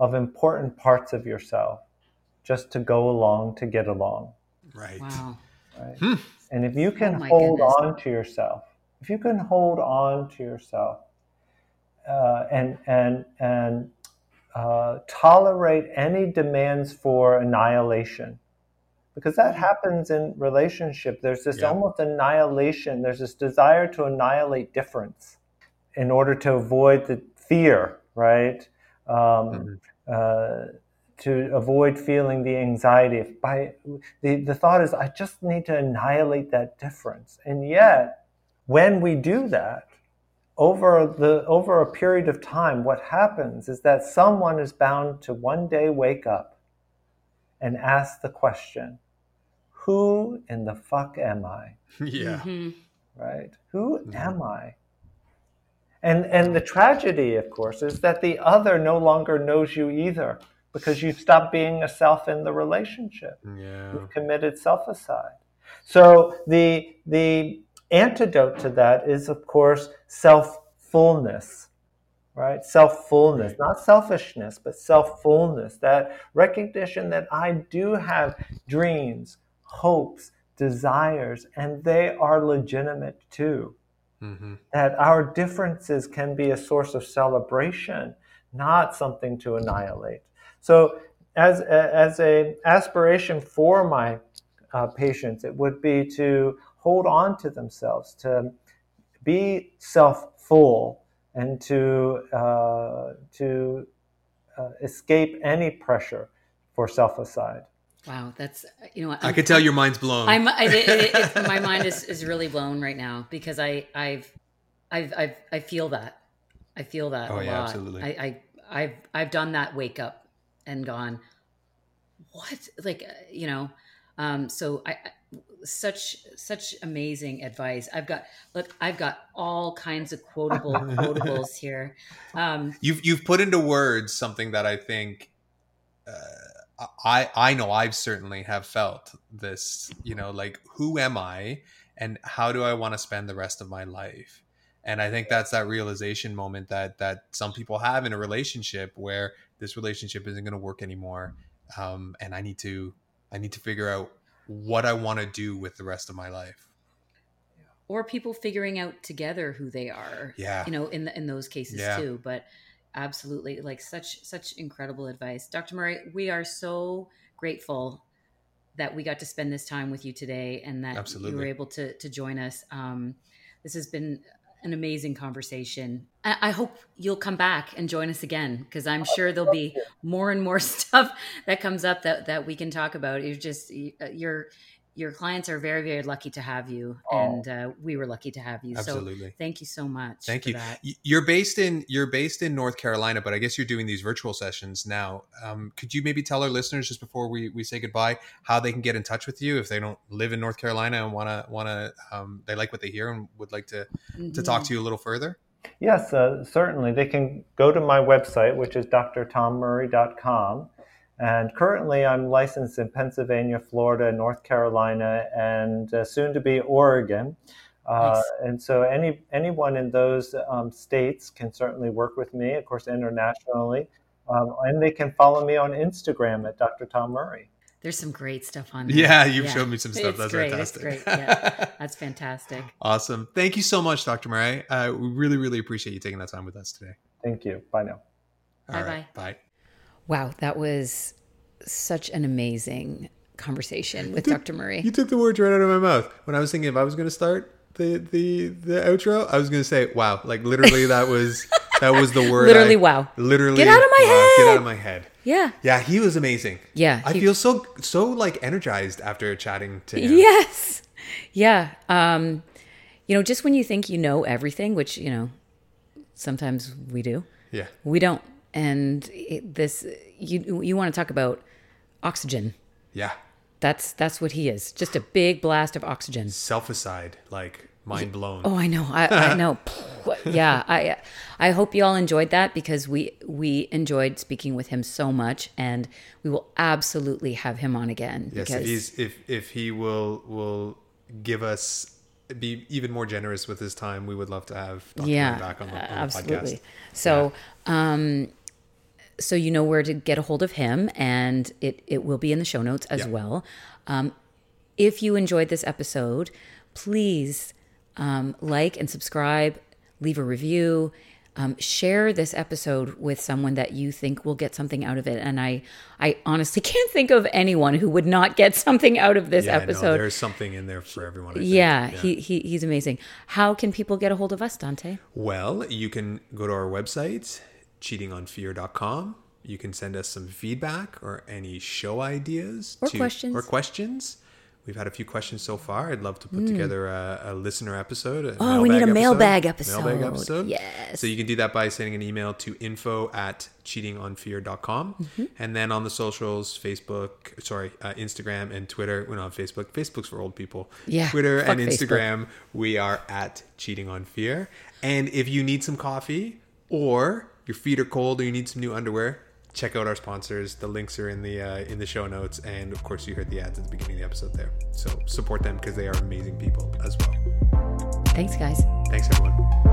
Speaker 3: of important parts of yourself just to go along to get along.
Speaker 1: right.
Speaker 2: Wow.
Speaker 3: Right?
Speaker 1: Hmm.
Speaker 3: And if you can
Speaker 2: Oh
Speaker 3: hold
Speaker 2: goodness.
Speaker 3: on to yourself, if you can hold on to yourself uh, and and and uh, tolerate any demands for annihilation, because that happens in relationship. There's this
Speaker 1: Yeah.
Speaker 3: almost annihilation. There's this desire to annihilate difference in order to avoid the fear, right? Um, uh, to avoid feeling the anxiety. By the, the thought is, I just need to annihilate that difference. And yet, when we do that, over the over a period of time, what happens is that someone is bound to one day wake up and ask the question, "Who in the fuck am I?"
Speaker 1: yeah.
Speaker 2: Mhm.
Speaker 3: right? Who
Speaker 1: Mhm.
Speaker 3: am I? And and the tragedy, of course, is that the other no longer knows you either because you've stopped being a self in the relationship.
Speaker 1: Yeah.
Speaker 3: You've committed self-aside. So the the antidote to that is, of course, self-fullness. Right? Self-fullness, not selfishness, but self-fullness. That recognition that I do have dreams, hopes, desires, and they are legitimate too
Speaker 1: hmm
Speaker 3: that our differences can be a source of celebration, not something to annihilate. So, as as a aspiration for my uh, patients, it would be to hold on to themselves, to be self-full, and to uh, to uh, escape any pressure for self-aside.
Speaker 2: Wow, that's you know what
Speaker 1: I
Speaker 2: I'm-
Speaker 1: could tell your mind's blown.
Speaker 2: I'm I, it, it, it, my mind is, is really blown right now because I I've I've I've I feel that I feel that
Speaker 1: Oh,
Speaker 2: a
Speaker 1: yeah,
Speaker 2: lot.
Speaker 1: absolutely.
Speaker 2: I, I I've I've done that wake up and gone what like uh, you know um so I, I such such amazing advice I've got look I've got all kinds of quotable quotables here um
Speaker 1: you've you've put into words something that I think uh, I I know I've certainly have felt this. You know, like who am I, and how do I want to spend the rest of my life? And I think that's that realization moment that that some people have in a relationship where this relationship isn't going to work anymore, um, and I need to I need to figure out what I want to do with the rest of my life.
Speaker 2: or people figuring out together who they are
Speaker 1: Yeah.
Speaker 2: you know in the, in those cases
Speaker 1: Yeah.
Speaker 2: too but absolutely like such such incredible advice dr murray we are so grateful that we got to spend this time with you today and that you were able to to join us um this has been an amazing conversation. I, hope you'll come back and join us again because i'm sure there'll be more and more stuff that comes up that that we can talk about. Uh, you're just you're your clients are very very lucky to have you
Speaker 3: Oh.
Speaker 2: and uh, we were lucky to have you so
Speaker 1: Absolutely.
Speaker 2: thank you so much
Speaker 1: Thank
Speaker 2: for
Speaker 1: you.
Speaker 2: that.
Speaker 1: You're based in you're based in North Carolina, but I guess you're doing these virtual sessions now. Um, could you maybe tell our listeners just before we, we say goodbye how they can get in touch with you if they don't live in North Carolina and wanna wanna um, they like what they hear and would like to to talk to you a little further?
Speaker 3: Yes, uh, certainly. They can go to my website, which is drtommurray.com. And currently, I'm licensed in Pennsylvania, Florida, North Carolina, and uh, soon to be Oregon. Uh,
Speaker 2: Nice.
Speaker 3: And so, any anyone in those um, states can certainly work with me, of course, internationally. Um, and they can follow me on Instagram at Dr. Tom Murray.
Speaker 2: There's some great stuff on there.
Speaker 1: Yeah, you've showed me some stuff.
Speaker 2: It's
Speaker 1: That's
Speaker 2: great.
Speaker 1: fantastic.
Speaker 2: It's great. Yeah, that's fantastic.
Speaker 1: awesome. Thank you so much, Dr. Murray. Uh, we really, really appreciate you taking that time with us today.
Speaker 3: Thank you. Bye now.
Speaker 1: All
Speaker 2: Bye-bye.
Speaker 1: Bye.
Speaker 2: Wow, that was such an amazing conversation with Dr. Murray.
Speaker 1: You took the words right out of my mouth. When I was thinking if I was going to start the the the outro, I was going to say, "Wow!" Like literally, that was that was the word.
Speaker 2: Literally,
Speaker 1: I-
Speaker 2: wow.
Speaker 1: Literally,
Speaker 2: Get out of my
Speaker 1: wow, Get
Speaker 2: head.
Speaker 1: out of my head.
Speaker 2: Yeah.
Speaker 1: Yeah, he was amazing.
Speaker 2: Yeah,
Speaker 1: I
Speaker 2: he-
Speaker 1: feel so so like energized after chatting to him.
Speaker 2: Yes. Yeah. Um, you know, just when you think you know everything, which, you know, sometimes we do.
Speaker 1: Yeah.
Speaker 2: We don't. And it, this, you you want to talk about oxygen?
Speaker 1: Yeah.
Speaker 2: That's that's what he is. Just a big blast of oxygen.
Speaker 1: Self-aside, like mind blown.
Speaker 2: Oh, I know. I, I know. yeah, I I hope you all enjoyed that because we we enjoyed speaking with him so much, and we will absolutely have him on again.
Speaker 1: yes,
Speaker 2: because,
Speaker 1: if he's if if he will will give us be even more generous with his time, we would love to have Dr.
Speaker 2: yeah,
Speaker 1: back on the, on the
Speaker 2: absolutely.
Speaker 1: podcast.
Speaker 2: So, um, so you know where to get a hold of him, and it it will be in the show notes as
Speaker 1: Yeah.
Speaker 2: well. Um, if you enjoyed this episode, please um, like and subscribe, leave a review. Um, share this episode with someone that you think will get something out of it, and I, I honestly can't think of anyone who would not get something out of this
Speaker 1: Yeah, no,
Speaker 2: episode.
Speaker 1: there's something in there for everyone. I think.
Speaker 2: yeah, He, he he's amazing. How can people get a hold of us, Dante?
Speaker 1: Well, you can go to our website, cheatingonfear.com. You can send us some feedback or any show ideas
Speaker 2: Or questions.
Speaker 1: Or questions. We've had a few questions so far. I'd love to put together a, a listener episode. a.
Speaker 2: Oh, we need a mailbag
Speaker 1: Mailbag
Speaker 2: episode.
Speaker 1: episode.
Speaker 2: Yes.
Speaker 1: So you can do that by sending an email to info at cheatingonfear.com.
Speaker 2: Mm-hmm.
Speaker 1: And then on the socials, Facebook, sorry, uh, Instagram and Twitter. We're not on Facebook. Facebook's for old people.
Speaker 2: Yeah,
Speaker 1: Twitter and
Speaker 2: Facebook.
Speaker 1: Instagram, we are at Cheating on Fear. And if you need some coffee or your feet are cold or you need some new underwear, check out our sponsors. The links are in the uh, in the show notes, and of course, you heard the ads at the beginning of the episode there. So support them because they are amazing people as well.
Speaker 2: Thanks, guys.
Speaker 1: Thanks, everyone.